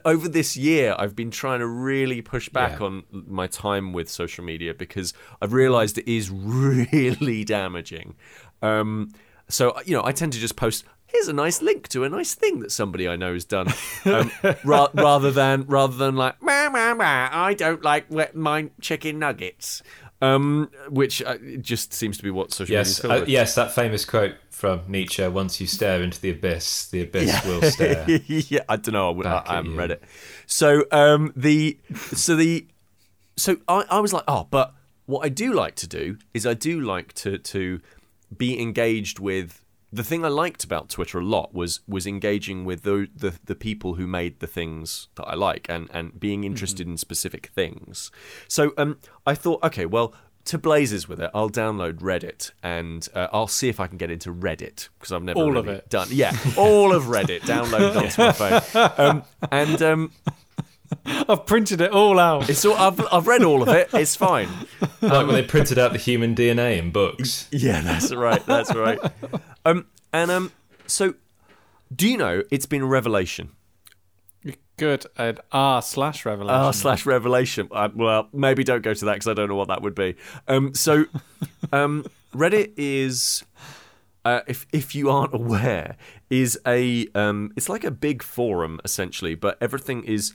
Speaker 2: over this year, I've been trying to really push back
Speaker 3: Yeah.
Speaker 2: on my time with social media because I've realised it is *laughs* really damaging. Um, so you know, I tend to just post. Here's a nice link to a nice thing that somebody I know has done, um, *laughs* ra- rather than rather than like, "Meh, meh, meh, I don't like wet my chicken nuggets, um, which uh, just seems to be what social
Speaker 3: Yes,
Speaker 2: media
Speaker 3: uh, yes, that famous quote from Nietzsche: "Once you stare into the abyss, the abyss will stare." *laughs*
Speaker 2: yeah, I don't know. I, I
Speaker 3: at
Speaker 2: haven't
Speaker 3: you.
Speaker 2: read it. So um, the so the so I, I was like, oh, but what I do like to do is I do like to to be engaged with. The thing I liked about Twitter a lot was was engaging with the the, the people who made the things that I like and and being interested in specific things. So um, I thought, okay, well. To blazes with it, I'll download Reddit and uh, I'll see if I can get into Reddit because I've never
Speaker 1: All of it.
Speaker 2: done. Yeah, all of Reddit downloaded onto my phone, *laughs* um, and um, *laughs*
Speaker 1: I've printed it all out.
Speaker 2: it's all, I've I've read all of it. It's fine.
Speaker 3: like when they printed out the human DNA in books.
Speaker 2: Yeah, that's right. That's right. Um, and um, so do you know it's been a revelation?
Speaker 1: Good at r slash revelation.
Speaker 2: R slash revelation. Uh, well, maybe don't go to that because I don't know what that would be. Um, so um, Reddit is. Uh, if if you aren't aware, is a um, it's like a big forum essentially, but everything is c-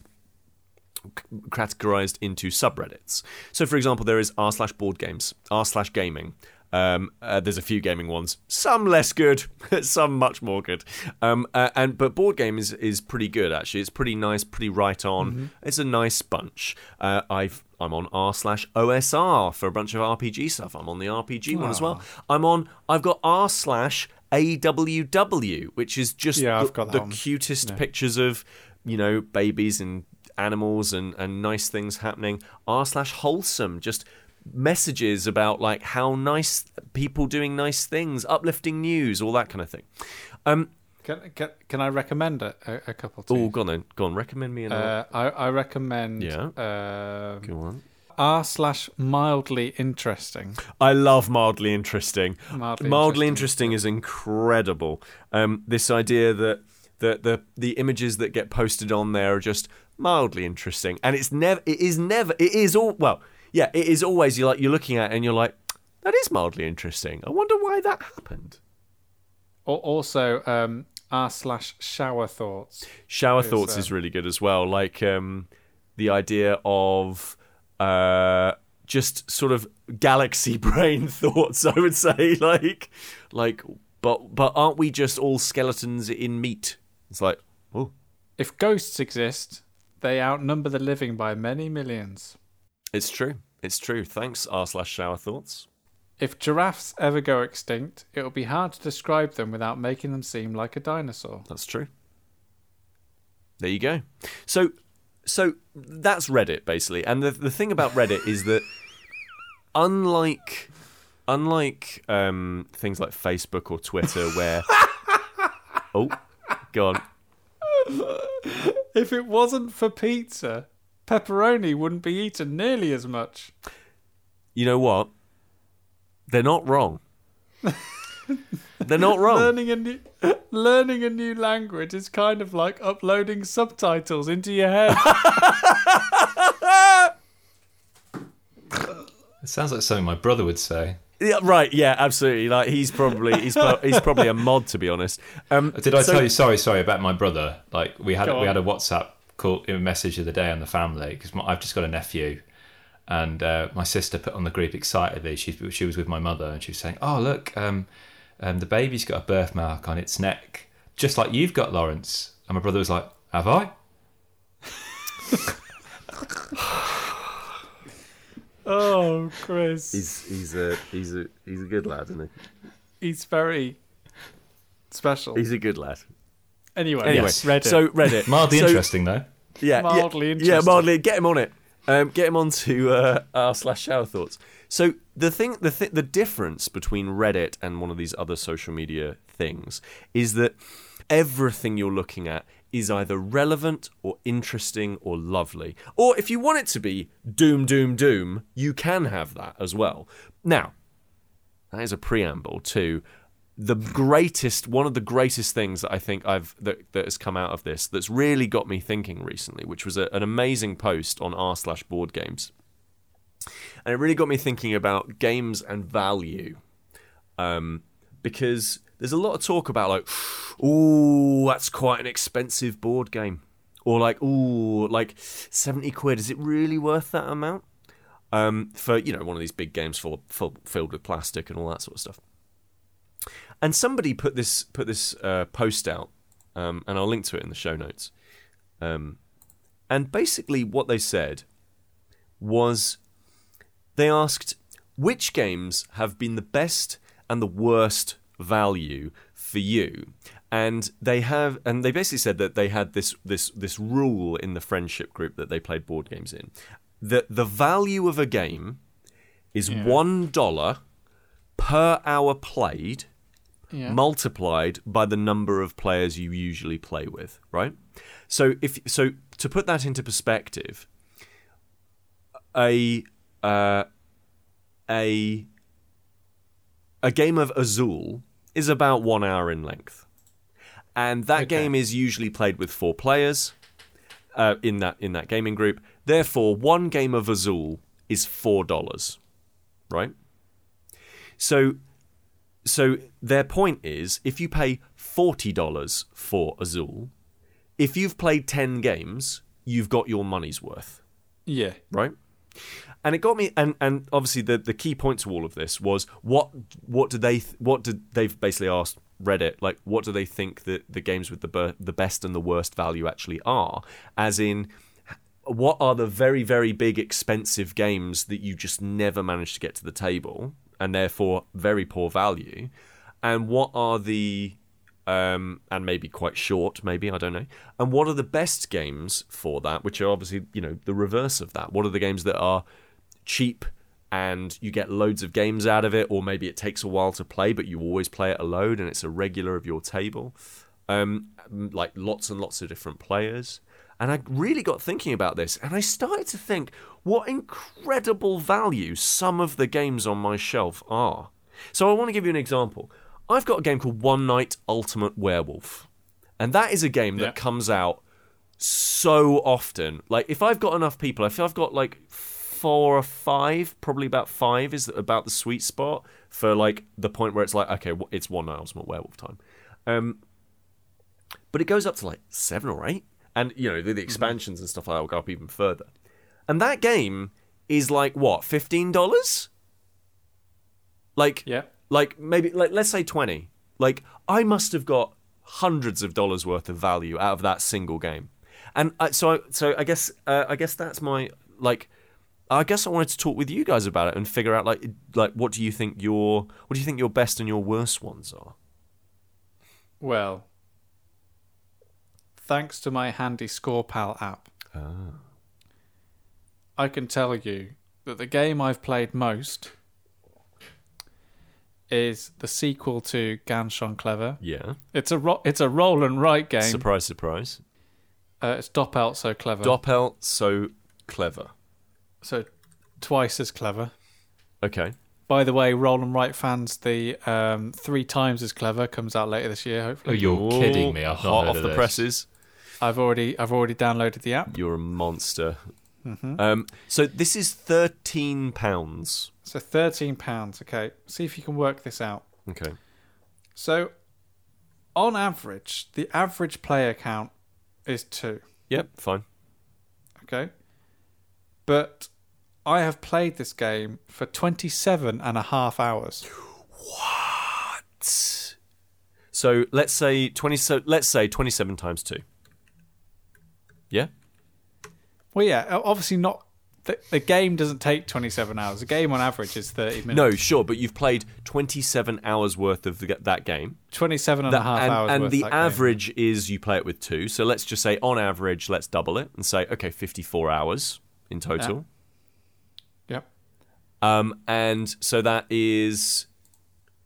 Speaker 2: categorized into subreddits. So, for example, there is r slash board games, r slash gaming. Um, uh, there's a few gaming ones, some less good, *laughs* some much more good. Um, uh, and but board game is is pretty good actually. It's pretty nice, pretty right on. It's a nice bunch. Uh, I've I'm on r slash OSR for a bunch of RPG stuff. I'm on the RPG one as well. I'm on. I've got r slash AWW, which is just
Speaker 1: Yeah,
Speaker 2: the, the cutest pictures of you know babies and animals and, and nice things happening r slash wholesome just messages about like how nice people doing nice things, uplifting news, all that kind of thing. Um,
Speaker 1: Can, can, can I recommend a, a, couple
Speaker 2: oh, go on then, go on, recommend me another.
Speaker 1: Uh, I, I recommend
Speaker 2: Yeah.
Speaker 1: um,
Speaker 2: go on.
Speaker 1: r slash mildly interesting.
Speaker 2: I love mildly interesting.
Speaker 1: Mildly,
Speaker 2: Mildly interesting is incredible. Um, this idea that the, the the images that get posted on there are just mildly interesting, and it's never. It is never. It is all. Well, yeah, it is always. you're like you're looking at it and you're like, that is mildly interesting. I wonder why that happened.
Speaker 1: Al- Also, um, r slash shower thoughts.
Speaker 2: Shower
Speaker 1: Is,
Speaker 2: thoughts
Speaker 1: uh,
Speaker 2: is really good as well. Like um, the idea of uh, just sort of galaxy *laughs* brain thoughts. I would say *laughs* like like but but aren't we just all skeletons in meat? It's like oh
Speaker 1: If ghosts exist, they outnumber the living by many millions.
Speaker 2: it's true. It's true. Thanks r slash shower thoughts.
Speaker 1: If giraffes ever go extinct, it will be hard to describe them without making them seem like a dinosaur.
Speaker 2: That's true. There you go. So so that's Reddit basically. And the the thing about Reddit is that unlike unlike um, things like Facebook or Twitter where *laughs* Oh, go on.
Speaker 1: If it wasn't for pizza, pepperoni wouldn't be eaten nearly as much.
Speaker 2: You know what? They're not wrong. *laughs* They're not wrong.
Speaker 1: Learning a new learning a new language is kind of like uploading subtitles into your head. *laughs*
Speaker 3: It sounds like something my brother would say.
Speaker 2: Yeah, right. Yeah, absolutely. Like he's probably he's pro- he's probably a mod to be honest. Um,
Speaker 3: Did I
Speaker 2: so-
Speaker 3: tell you? Sorry, sorry about my brother. Like we had
Speaker 1: Go
Speaker 3: we
Speaker 1: on.
Speaker 3: had a WhatsApp call, a message of the day on the family because I've just got a nephew, and uh, my sister put on the group excitedly. She she was with my mother and she was saying, "Oh look, um, um, the baby's got a birthmark on its neck, just like you've got, Lawrence." And my brother was like, "Have I?" *laughs*
Speaker 1: oh, Kris.
Speaker 2: He's he's a he's a he's a good lad, isn't he?
Speaker 1: He's very special.
Speaker 2: He's a good lad.
Speaker 1: anyway,
Speaker 2: Anyway,
Speaker 1: yes, Reddit.
Speaker 2: so Reddit,
Speaker 3: Mildly
Speaker 2: So-
Speaker 3: interesting though.
Speaker 2: yeah,
Speaker 1: Mildly
Speaker 2: yeah,
Speaker 1: interesting.
Speaker 2: Yeah, mildly. Get him on it. Um, get him on to uh, r slash shower thoughts. So the thing, the th- the difference between Reddit and one of these other social media things is that everything you're looking at is either relevant or interesting or lovely. Or if you want it to be doom, doom, doom, you can have that as well. Now, that is a preamble to the greatest one of the greatest things that I think I've that, that has come out of this that's really got me thinking recently, which was a, an amazing post on r slash board games. And it really got me thinking about games and value. Um, because there's a lot of talk about like, oh, that's quite an expensive board game. Or like, oh, like 70 quid, is it really worth that amount? Um, for, you know, one of these big games full, filled with plastic and all that sort of stuff. And somebody put this put this uh, post out, um, and I'll link to it in the show notes. Um, and basically, what they said was they asked which games have been the best and the worst value for you and they have and they basically said that they had this this this rule in the friendship group that they played board games in that the value of a game is one dollar per hour played
Speaker 1: yeah.
Speaker 2: multiplied by the number of players you usually play with, right? So if so to put that into perspective, a uh, a a game of Azul is about one hour in length, and that
Speaker 1: Okay.
Speaker 2: game is usually played with four players uh, in that in that gaming group. Therefore, one game of Azul is four dollars, right? So so their point is if you pay $40 for Azul, if you've played 10 games, you've got your money's worth,
Speaker 1: yeah.
Speaker 2: right? And it got me and and obviously the the key point to all of this was what what did they th- what did they've basically asked Reddit like what do they think that the games with the ber- the best and the worst value actually are as in what are the very very big expensive games that you just never manage to get to the table and therefore very poor value and what are the um, and maybe quite short, maybe I don't know. And what are the best games for that? Which are obviously you know the reverse of that. What are the games that are cheap and you get loads of games out of it, or maybe it takes a while to play, but you always play it alone and it's a regular of your table. Um, like lots and lots of different players. And I really got thinking about this, and I started to think what incredible value some of the games on my shelf are. So I want to give you an example. I've got a game called One Night Ultimate Werewolf, and that is a game that
Speaker 1: Yeah.
Speaker 2: comes out so often. Like if I've got enough people, if I've got like four or five, probably about five is about the sweet spot for like the point where it's like okay, it's One Ultimate Werewolf time. Um, but it goes up to like seven or eight, and you know the, the expansions and stuff like that will go up even further. And that game is like what fifteen dollars? Like
Speaker 1: Yeah.
Speaker 2: like maybe like let's say 20 like i must have got hundreds of dollars worth of value out of that single game and I, so I, so i guess uh, i guess that's my like i guess i wanted to talk with you guys about it and figure out like like what do you think your what do you think your best and your worst ones are
Speaker 1: Well, thanks to my handy ScorePal app, I can tell you that the game I've played most is the sequel to Ganz schön clever.
Speaker 2: yeah
Speaker 1: It's a ro- it's a roll and write game.
Speaker 2: surprise surprise
Speaker 1: Uh, it's Doppelt so clever.
Speaker 2: Doppelt so clever
Speaker 1: so twice as clever.
Speaker 2: okay
Speaker 1: By the way, roll and write fans, the um, three times as clever comes out later this year. Hopefully, oh,
Speaker 3: you're kidding me! I've
Speaker 2: hot off
Speaker 3: of
Speaker 2: the
Speaker 3: this.
Speaker 2: presses
Speaker 1: I've already I've already downloaded the app.
Speaker 2: you're a monster
Speaker 1: Mm-hmm.
Speaker 2: um so this is 13 pounds
Speaker 1: So thirteen pounds. Okay, see if you can work this out.
Speaker 2: okay
Speaker 1: So, on average, the average player count is two.
Speaker 2: yep fine
Speaker 1: Okay, but I have played this game for 27 and a half hours. What?
Speaker 2: So let's say twenty. So let's say twenty-seven times two. Yeah.
Speaker 1: Well, yeah, obviously not. The, the game doesn't take 27 hours. The game on average is 30 minutes.
Speaker 2: No, sure, but you've played twenty-seven hours worth of the, that game.
Speaker 1: 27 and a half
Speaker 2: and
Speaker 1: hours.
Speaker 2: and the
Speaker 1: that game.
Speaker 2: average is you play it with two. So let's just say on average, let's double it and say okay, fifty-four hours in total.
Speaker 1: Yep.
Speaker 2: Um, and so that is,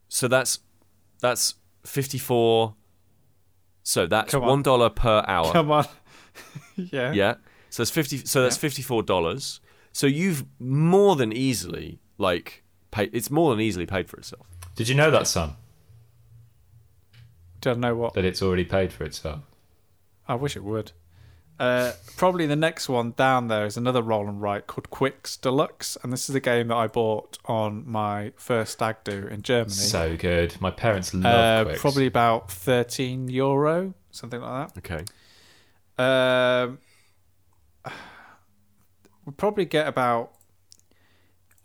Speaker 2: so that's that's fifty-four. So that's
Speaker 1: on.
Speaker 2: one dollar per hour.
Speaker 1: Come on. *laughs* yeah.
Speaker 2: Yeah. So that's fifty. So that's
Speaker 1: Yeah.
Speaker 2: fifty-four dollars. So you've more than easily like paid. It's more than easily paid for itself.
Speaker 3: Did you know that, son?
Speaker 1: Don't know what.
Speaker 3: That it's already paid for itself.
Speaker 1: I wish it would. Uh, probably the next one down there is another roll and write called Qwixx Deluxe, and this is a game that I bought on my first stag do in Germany.
Speaker 3: So good. My parents
Speaker 1: uh,
Speaker 3: love Qwixx.
Speaker 1: probably about thirteen euro, something like that. Okay. Um, we'll probably get about,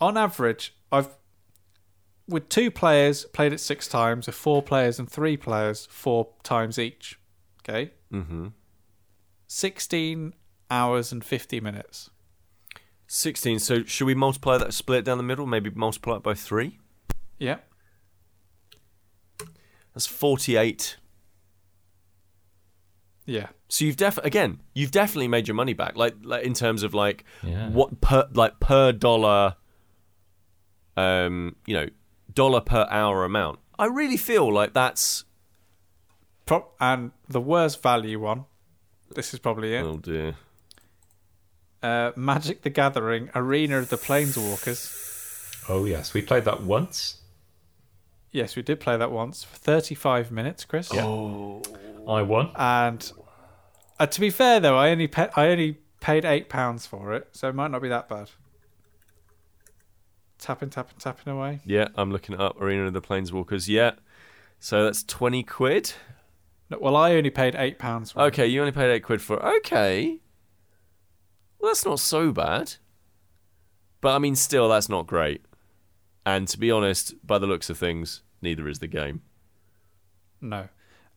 Speaker 1: on average, I've with two players played it six times, with four players and three players four times each. Okay,
Speaker 2: Mm-hmm.
Speaker 1: 16 hours and 50 minutes.
Speaker 2: Sixteen. So should we multiply that? Split down the middle. Maybe multiply it by three.
Speaker 1: Yeah.
Speaker 2: That's forty-eight.
Speaker 1: Yeah.
Speaker 2: So you've def again, you've definitely made your money back. Like, like in terms of like
Speaker 3: Yeah.
Speaker 2: what per like per dollar, um, you know, dollar per hour amount. I really feel like that's
Speaker 1: Pro- and the worst value one, this is probably it.
Speaker 2: oh dear.
Speaker 1: Uh, Magic the Gathering Arena of the Planeswalkers.
Speaker 3: Oh yes, we played that once.
Speaker 1: Yes, we did play that once for 35 minutes, Kris.
Speaker 3: Yeah. I won.
Speaker 1: And uh, to be fair, though, I only pa- I only paid eight pounds for it, so it might not be that bad. Tapping, tapping, tapping away.
Speaker 2: Yeah, I'm looking up. Arena of the Planeswalkers. Yeah. So that's 20 quid.
Speaker 1: No, well, I only paid eight pounds for it.
Speaker 2: Okay, you only paid 8 quid for it. Okay. Well, that's not so bad. But I mean, still, that's not great. And to be honest, by the looks of things, neither is the game.
Speaker 1: No.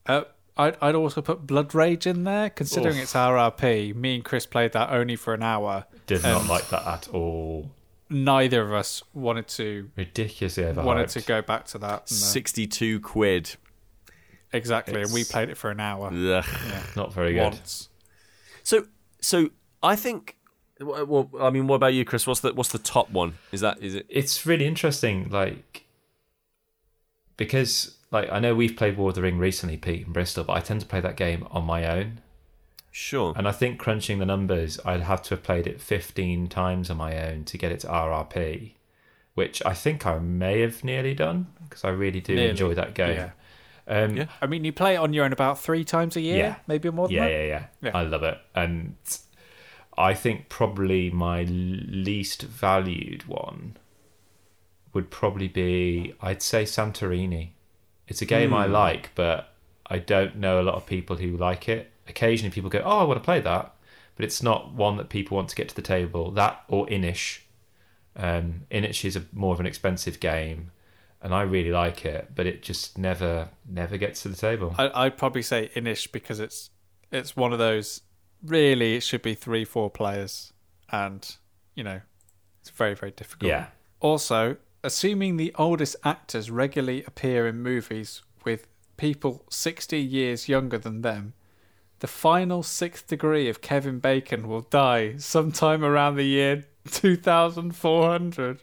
Speaker 1: Uh, I'd, I'd also put Blood Rage in there, considering
Speaker 2: Oof.
Speaker 1: it's RRP. Me and Kris played that only for an hour.
Speaker 3: Did not like that at all.
Speaker 1: Neither of us wanted to
Speaker 3: Ridiculously overhyped.
Speaker 1: wanted to go back to that. and,
Speaker 2: 62 quid.
Speaker 1: Exactly, and we played it for an hour
Speaker 2: Ugh.
Speaker 3: Not very good.
Speaker 1: once.
Speaker 2: So, so I think Well, I mean, what about you, Kris? What's the what's the top one? Is that is it?
Speaker 3: It's really interesting, like because like I know we've played War of the Ring recently, Pete and Bristol, but I tend to play that game on my own.
Speaker 2: Sure.
Speaker 3: And I think crunching the numbers, I'd have to have played it 15 times on my own to get it to RRP, which I think I may have nearly done because I really do
Speaker 1: Nearly,
Speaker 3: enjoy that game.
Speaker 1: yeah.
Speaker 3: Um,
Speaker 2: Yeah.
Speaker 1: I mean, you play it on your own about three times a year,
Speaker 3: Yeah.
Speaker 1: maybe more than
Speaker 3: yeah,
Speaker 1: that.
Speaker 3: yeah, yeah,
Speaker 1: Yeah.
Speaker 3: I love it. And I think probably my least valued one would probably be, I'd say Santorini. It's a game I like, but I don't know a lot of people who like it. Occasionally people go, oh, I want to play that. But it's not one that people want to get to the table. That or Inis. Um, Inis is a, more of an expensive game, and I really like it, but it just never, never gets to the table.
Speaker 1: I, I'd probably say Inis because it's it's one of those. Really, it should be three, four players, and you know, it's very, very difficult.
Speaker 3: yeah.
Speaker 1: Also, assuming the oldest actors regularly appear in movies with people 60 years younger than them, the final sixth degree of Kevin Bacon will die sometime around the year 2400.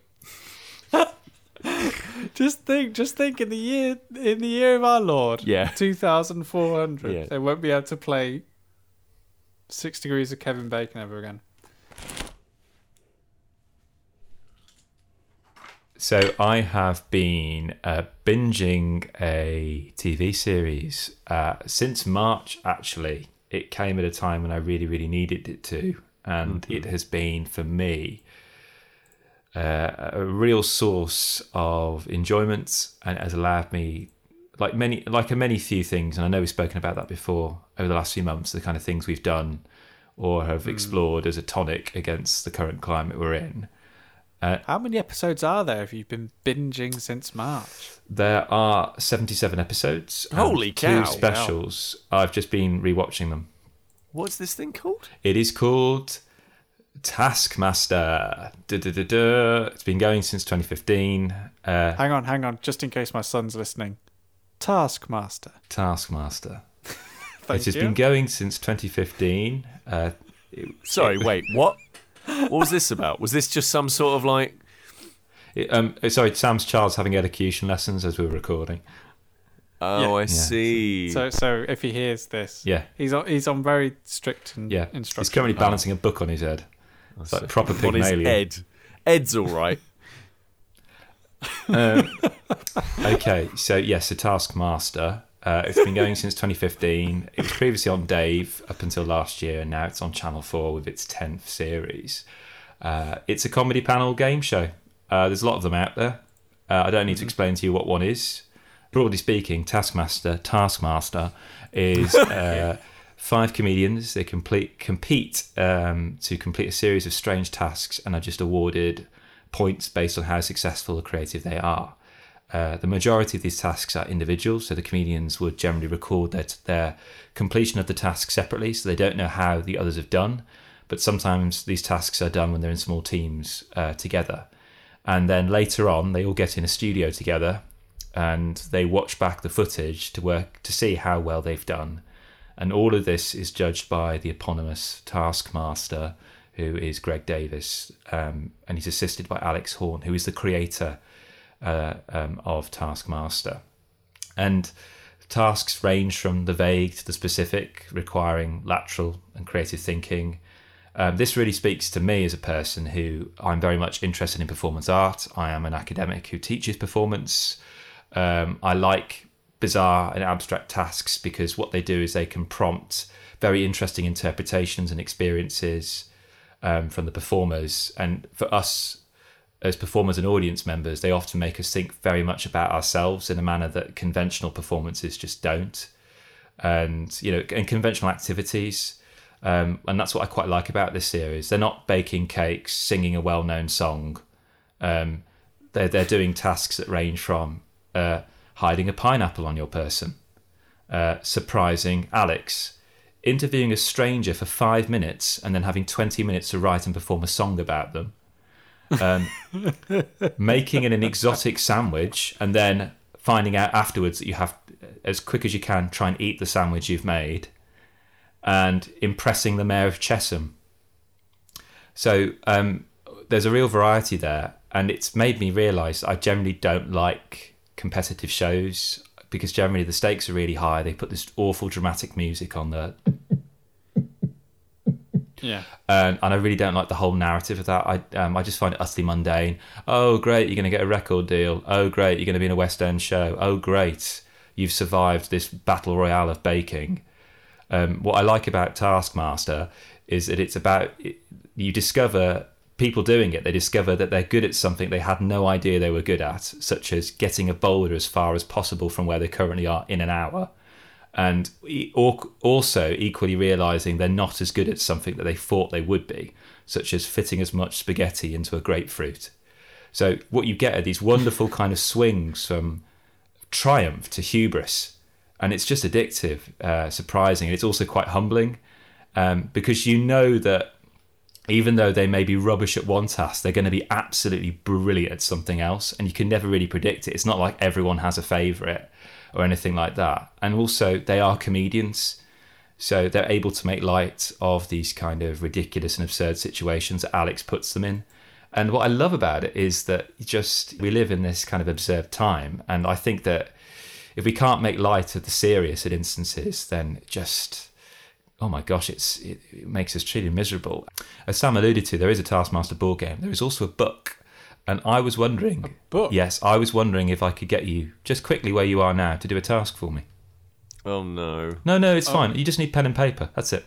Speaker 1: *laughs* *laughs* just think, just think in the year in the year of our Lord,
Speaker 2: Yeah.
Speaker 1: 2400.
Speaker 2: Yeah.
Speaker 1: They won't be able to play 6 degrees of Kevin Bacon ever again.
Speaker 3: So I have been uh, binging a TV series uh, since March. Actually, it came at a time when I really, really needed it to, and it has been for me uh, a real source of enjoyment, and it has allowed me, like many, like a many few things. And I know we've spoken about that before over the last few months. The kind of things we've done or have explored as a tonic against the current climate we're in.
Speaker 1: How many episodes are there if you've been binging since March?
Speaker 3: There are 77 episodes.
Speaker 2: Holy cow.
Speaker 3: Two specials. I've just been rewatching them.
Speaker 2: What's this thing called?
Speaker 3: It is called Taskmaster. Du-du-du-du. It's been going since 2015. Uh,
Speaker 1: Hang on, hang on, just in case my son's listening. Taskmaster.
Speaker 3: Taskmaster. *laughs*
Speaker 1: Thank
Speaker 3: it has
Speaker 1: you.
Speaker 3: been going since 2015. Uh,
Speaker 2: Sorry, wait, what? What was this about? Was this just some sort of like?
Speaker 3: it- um, sorry, Sam's child's having elocution lessons as we were recording.
Speaker 2: Oh, I see.
Speaker 1: So, so if he hears this,
Speaker 3: Yeah.
Speaker 1: he's on, he's on very strict and
Speaker 3: Yeah.
Speaker 1: instructions.
Speaker 3: He's currently balancing a book on his head. It's like proper
Speaker 2: what is
Speaker 3: Pygmalion.
Speaker 2: Ed? Ed's all right.
Speaker 3: Um, okay, so yes, the Taskmaster. Uh, it's been going since 2015. It was previously on Dave up until last year, and now it's on Channel 4 with its 10th series. Uh, it's a comedy panel game show. Uh, there's a lot of them out there. Uh, I don't need to explain to you what one is. Broadly speaking, Taskmaster, Taskmaster is *laughs* uh, five comedians. They complete compete um, to complete a series of strange tasks and are just awarded points based on how successful or creative they are. Uh, the majority of these tasks are individual, so the comedians would generally record their, their completion of the task separately, so they don't know how the others have done. But sometimes these tasks are done when they're in small teams uh, together. And then later on, they all get in a studio together and they watch back the footage to work to see how well they've done. And all of this is judged by the eponymous taskmaster, who is Greg Davies, um, and he's assisted by Alex Horne, who is the creator uh, um, of Taskmaster. And tasks range from the vague to the specific, requiring lateral and creative thinking. Um, this really speaks to me as a person who I'm very much interested in performance art. I am an academic who teaches performance. Um, I like bizarre and abstract tasks because what they do is they can prompt very interesting interpretations and experiences um, from the performers. And for us as performers and audience members, they often make us think very much about ourselves in a manner that conventional performances just don't. And you know, and conventional activities, um, and that's what I quite like about this series. They're not baking cakes, singing a well-known song. Um, they're they're doing tasks that range from uh, hiding a pineapple on your person, uh, surprising Alex, interviewing a stranger for five minutes and then having twenty minutes to write and perform a song about them. Um, *laughs* making an, an exotic sandwich and then finding out afterwards that you have as quick as you can try and eat the sandwich you've made and impressing the mayor of Chesham. So um, there's a real variety there, and it's made me realise I generally don't like competitive shows because generally the stakes are really high. They put this awful dramatic music on the *laughs*
Speaker 1: Yeah.
Speaker 3: and, and I really don't like the whole narrative of that. I um, I just find it utterly mundane. Oh, great, you're going to get a record deal. Oh, great, you're going to be in a West End show. Oh, great, you've survived this battle royale of baking. Um, what I like about Taskmaster is that it's about you discover people doing it. They discover that they're good at something they had no idea they were good at, such as getting a boulder as far as possible from where they currently are in an hour and also equally realizing they're not as good at something that they thought they would be, such as fitting as much spaghetti into a grapefruit. So what you get are these wonderful *laughs* kind of swings from triumph to hubris, and it's just addictive, uh, surprising, and it's also quite humbling um, because you know that even though they may be rubbish at one task, they're going to be absolutely brilliant at something else, and you can never really predict it. It's not like everyone has a favorite or anything like that. And also, they are comedians, so they're able to make light of these kind of ridiculous and absurd situations that Alex puts them in. And what I love about it is that just we live in this kind of absurd time, and I think that if we can't make light of the serious at instances, then just oh my gosh, it's it, it makes us truly miserable. As Sam alluded to, there is a Taskmaster board game. There is also a book, and I was wondering,
Speaker 1: book?
Speaker 3: yes, I was wondering if I could get you just quickly where you are now to do a task for me.
Speaker 2: Oh no.
Speaker 3: No, no, it's oh. fine. You just need pen and paper. That's it.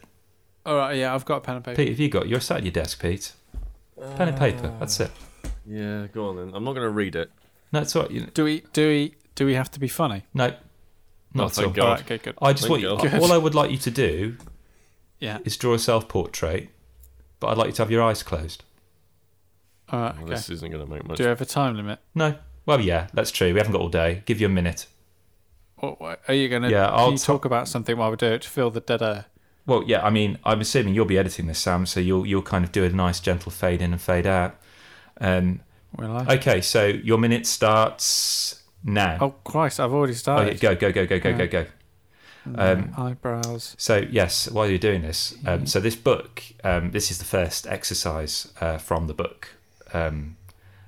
Speaker 1: All right. Yeah, I've got a pen and paper.
Speaker 3: Pete, have you got? You're sat at your desk, Pete. Pen and paper. Uh, that's it.
Speaker 2: Yeah, go on then. I'm not going to read it.
Speaker 3: No, it's all right. You,
Speaker 1: Do we? Do we? Do we have to be funny?
Speaker 3: no, not oh, at all.
Speaker 2: God.
Speaker 1: All right. Okay. Good.
Speaker 3: I just
Speaker 2: Thank
Speaker 3: want you,
Speaker 2: God.
Speaker 3: all I would like you to do
Speaker 1: Yeah.
Speaker 3: is draw a self-portrait, but I'd like you to have your eyes closed.
Speaker 1: All right.
Speaker 2: Well,
Speaker 1: Okay.
Speaker 2: This isn't going to make much.
Speaker 1: Do you have a time limit?
Speaker 3: No. Well, yeah, that's true. We haven't got all day. Give you a minute.
Speaker 1: What, what, are you going to?
Speaker 3: Yeah, I'll
Speaker 1: you
Speaker 3: t-
Speaker 1: talk about something while we do it to fill the dead air.
Speaker 3: Well, yeah, I mean, I'm assuming you'll be editing this, Sam, so you'll you'll kind of do a nice gentle fade in and fade out. Um,
Speaker 1: Will I?
Speaker 3: okay, so your minute starts now.
Speaker 1: Oh Christ! I've already
Speaker 3: Okay,
Speaker 1: started.
Speaker 3: go go go go go go go. Um,
Speaker 1: Eyebrows.
Speaker 3: So yes, while you're doing this, um, so this book, um, this is the first exercise uh, from the book, um,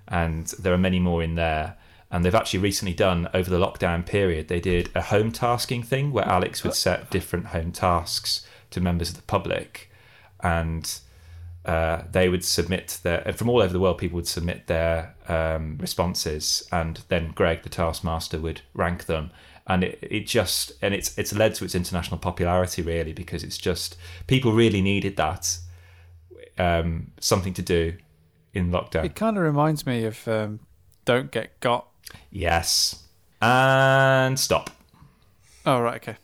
Speaker 3: and there are many more in there. And they've actually recently done over the lockdown period. They did a home tasking thing where Alex would set different home tasks to members of the public, and uh, they would submit their and from all over the world. People would submit their um, responses, and then Greg, the taskmaster, would rank them. And it, it just and it's it's led to its international popularity really because it's just people really needed that um, something to do in lockdown.
Speaker 1: It kind of reminds me of um, "Don't Get Got."
Speaker 3: Yes, and stop.
Speaker 1: Oh right. Okay.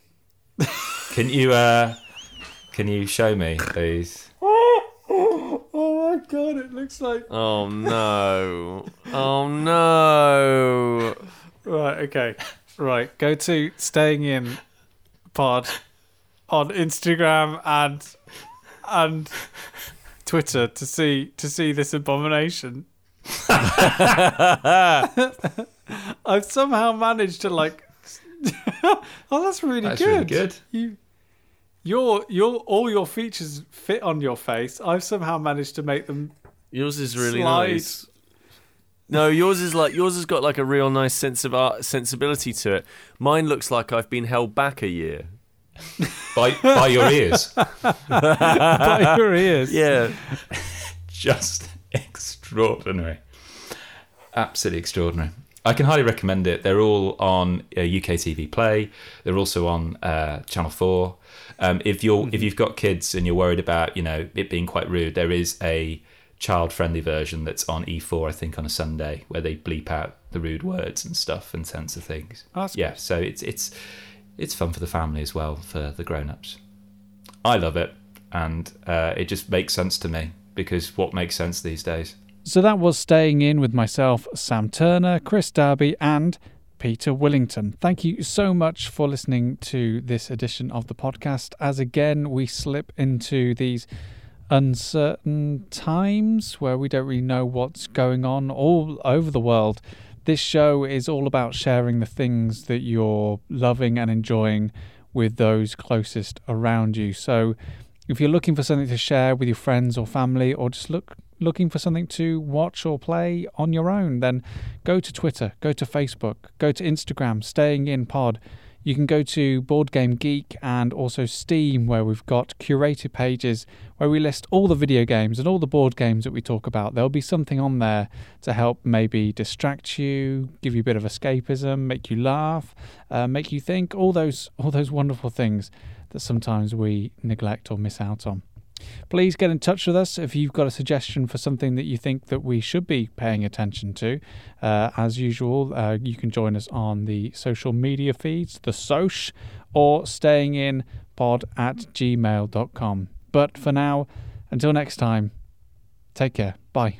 Speaker 3: Can you uh, can you show me please?
Speaker 1: Oh my god! It looks like.
Speaker 2: Oh no. oh no.
Speaker 1: Right. Okay. Right. Go to staying in pod on Instagram and and Twitter to see to see this abomination. *laughs* I've somehow managed to like. *laughs* oh, that's really
Speaker 3: That's
Speaker 1: good.
Speaker 3: really good.
Speaker 1: You, your your all your features fit on your face. I've somehow managed to make them
Speaker 2: Yours is really
Speaker 1: slide.
Speaker 2: nice. No, yours is like yours has got like a real nice sense of art sensibility to it. Mine looks like I've been held back a year.
Speaker 3: By by your ears. *laughs*
Speaker 1: by your ears.
Speaker 2: Yeah.
Speaker 3: just extraordinary. Absolutely extraordinary. I can highly recommend it. They're all on uh, UK TV Play. They're also on uh, Channel Four. Um, if you're if you've got kids and you're worried about you know it being quite rude, there is a child-friendly version that's on E4, I think, on a Sunday where they bleep out the rude words and stuff and censor things.
Speaker 1: Oh,
Speaker 3: yeah, so it's it's it's fun for the family as well for the grown-ups. I love it, and uh, it just makes sense to me because what makes sense these days?
Speaker 1: So that was Staying In with myself, Sam Turner, Kris Darby, and Peter Willington. Thank you so much for listening to this edition of the podcast. As again, we slip into these uncertain times where we don't really know what's going on all over the world. This show is all about sharing the things that you're loving and enjoying with those closest around you. So If you're looking for something to share with your friends or family, or just look looking for something to watch or play on your own, then go to Twitter, go to Facebook, go to Instagram, Staying In Pod. You can go to Board Game Geek and also Steam, where we've got curated pages where we list all the video games and all the board games that we talk about. There'll be something on there to help maybe distract you, give you a bit of escapism, make you laugh, uh, make you think, all those all those wonderful things that sometimes we neglect or miss out on. Please get in touch with us if you've got a suggestion for something that you think that we should be paying attention to. Uh, as usual, uh, you can join us on the social media feeds, the Soch, or staying in pod at gmail.com. But for now, until next time, take care. Bye.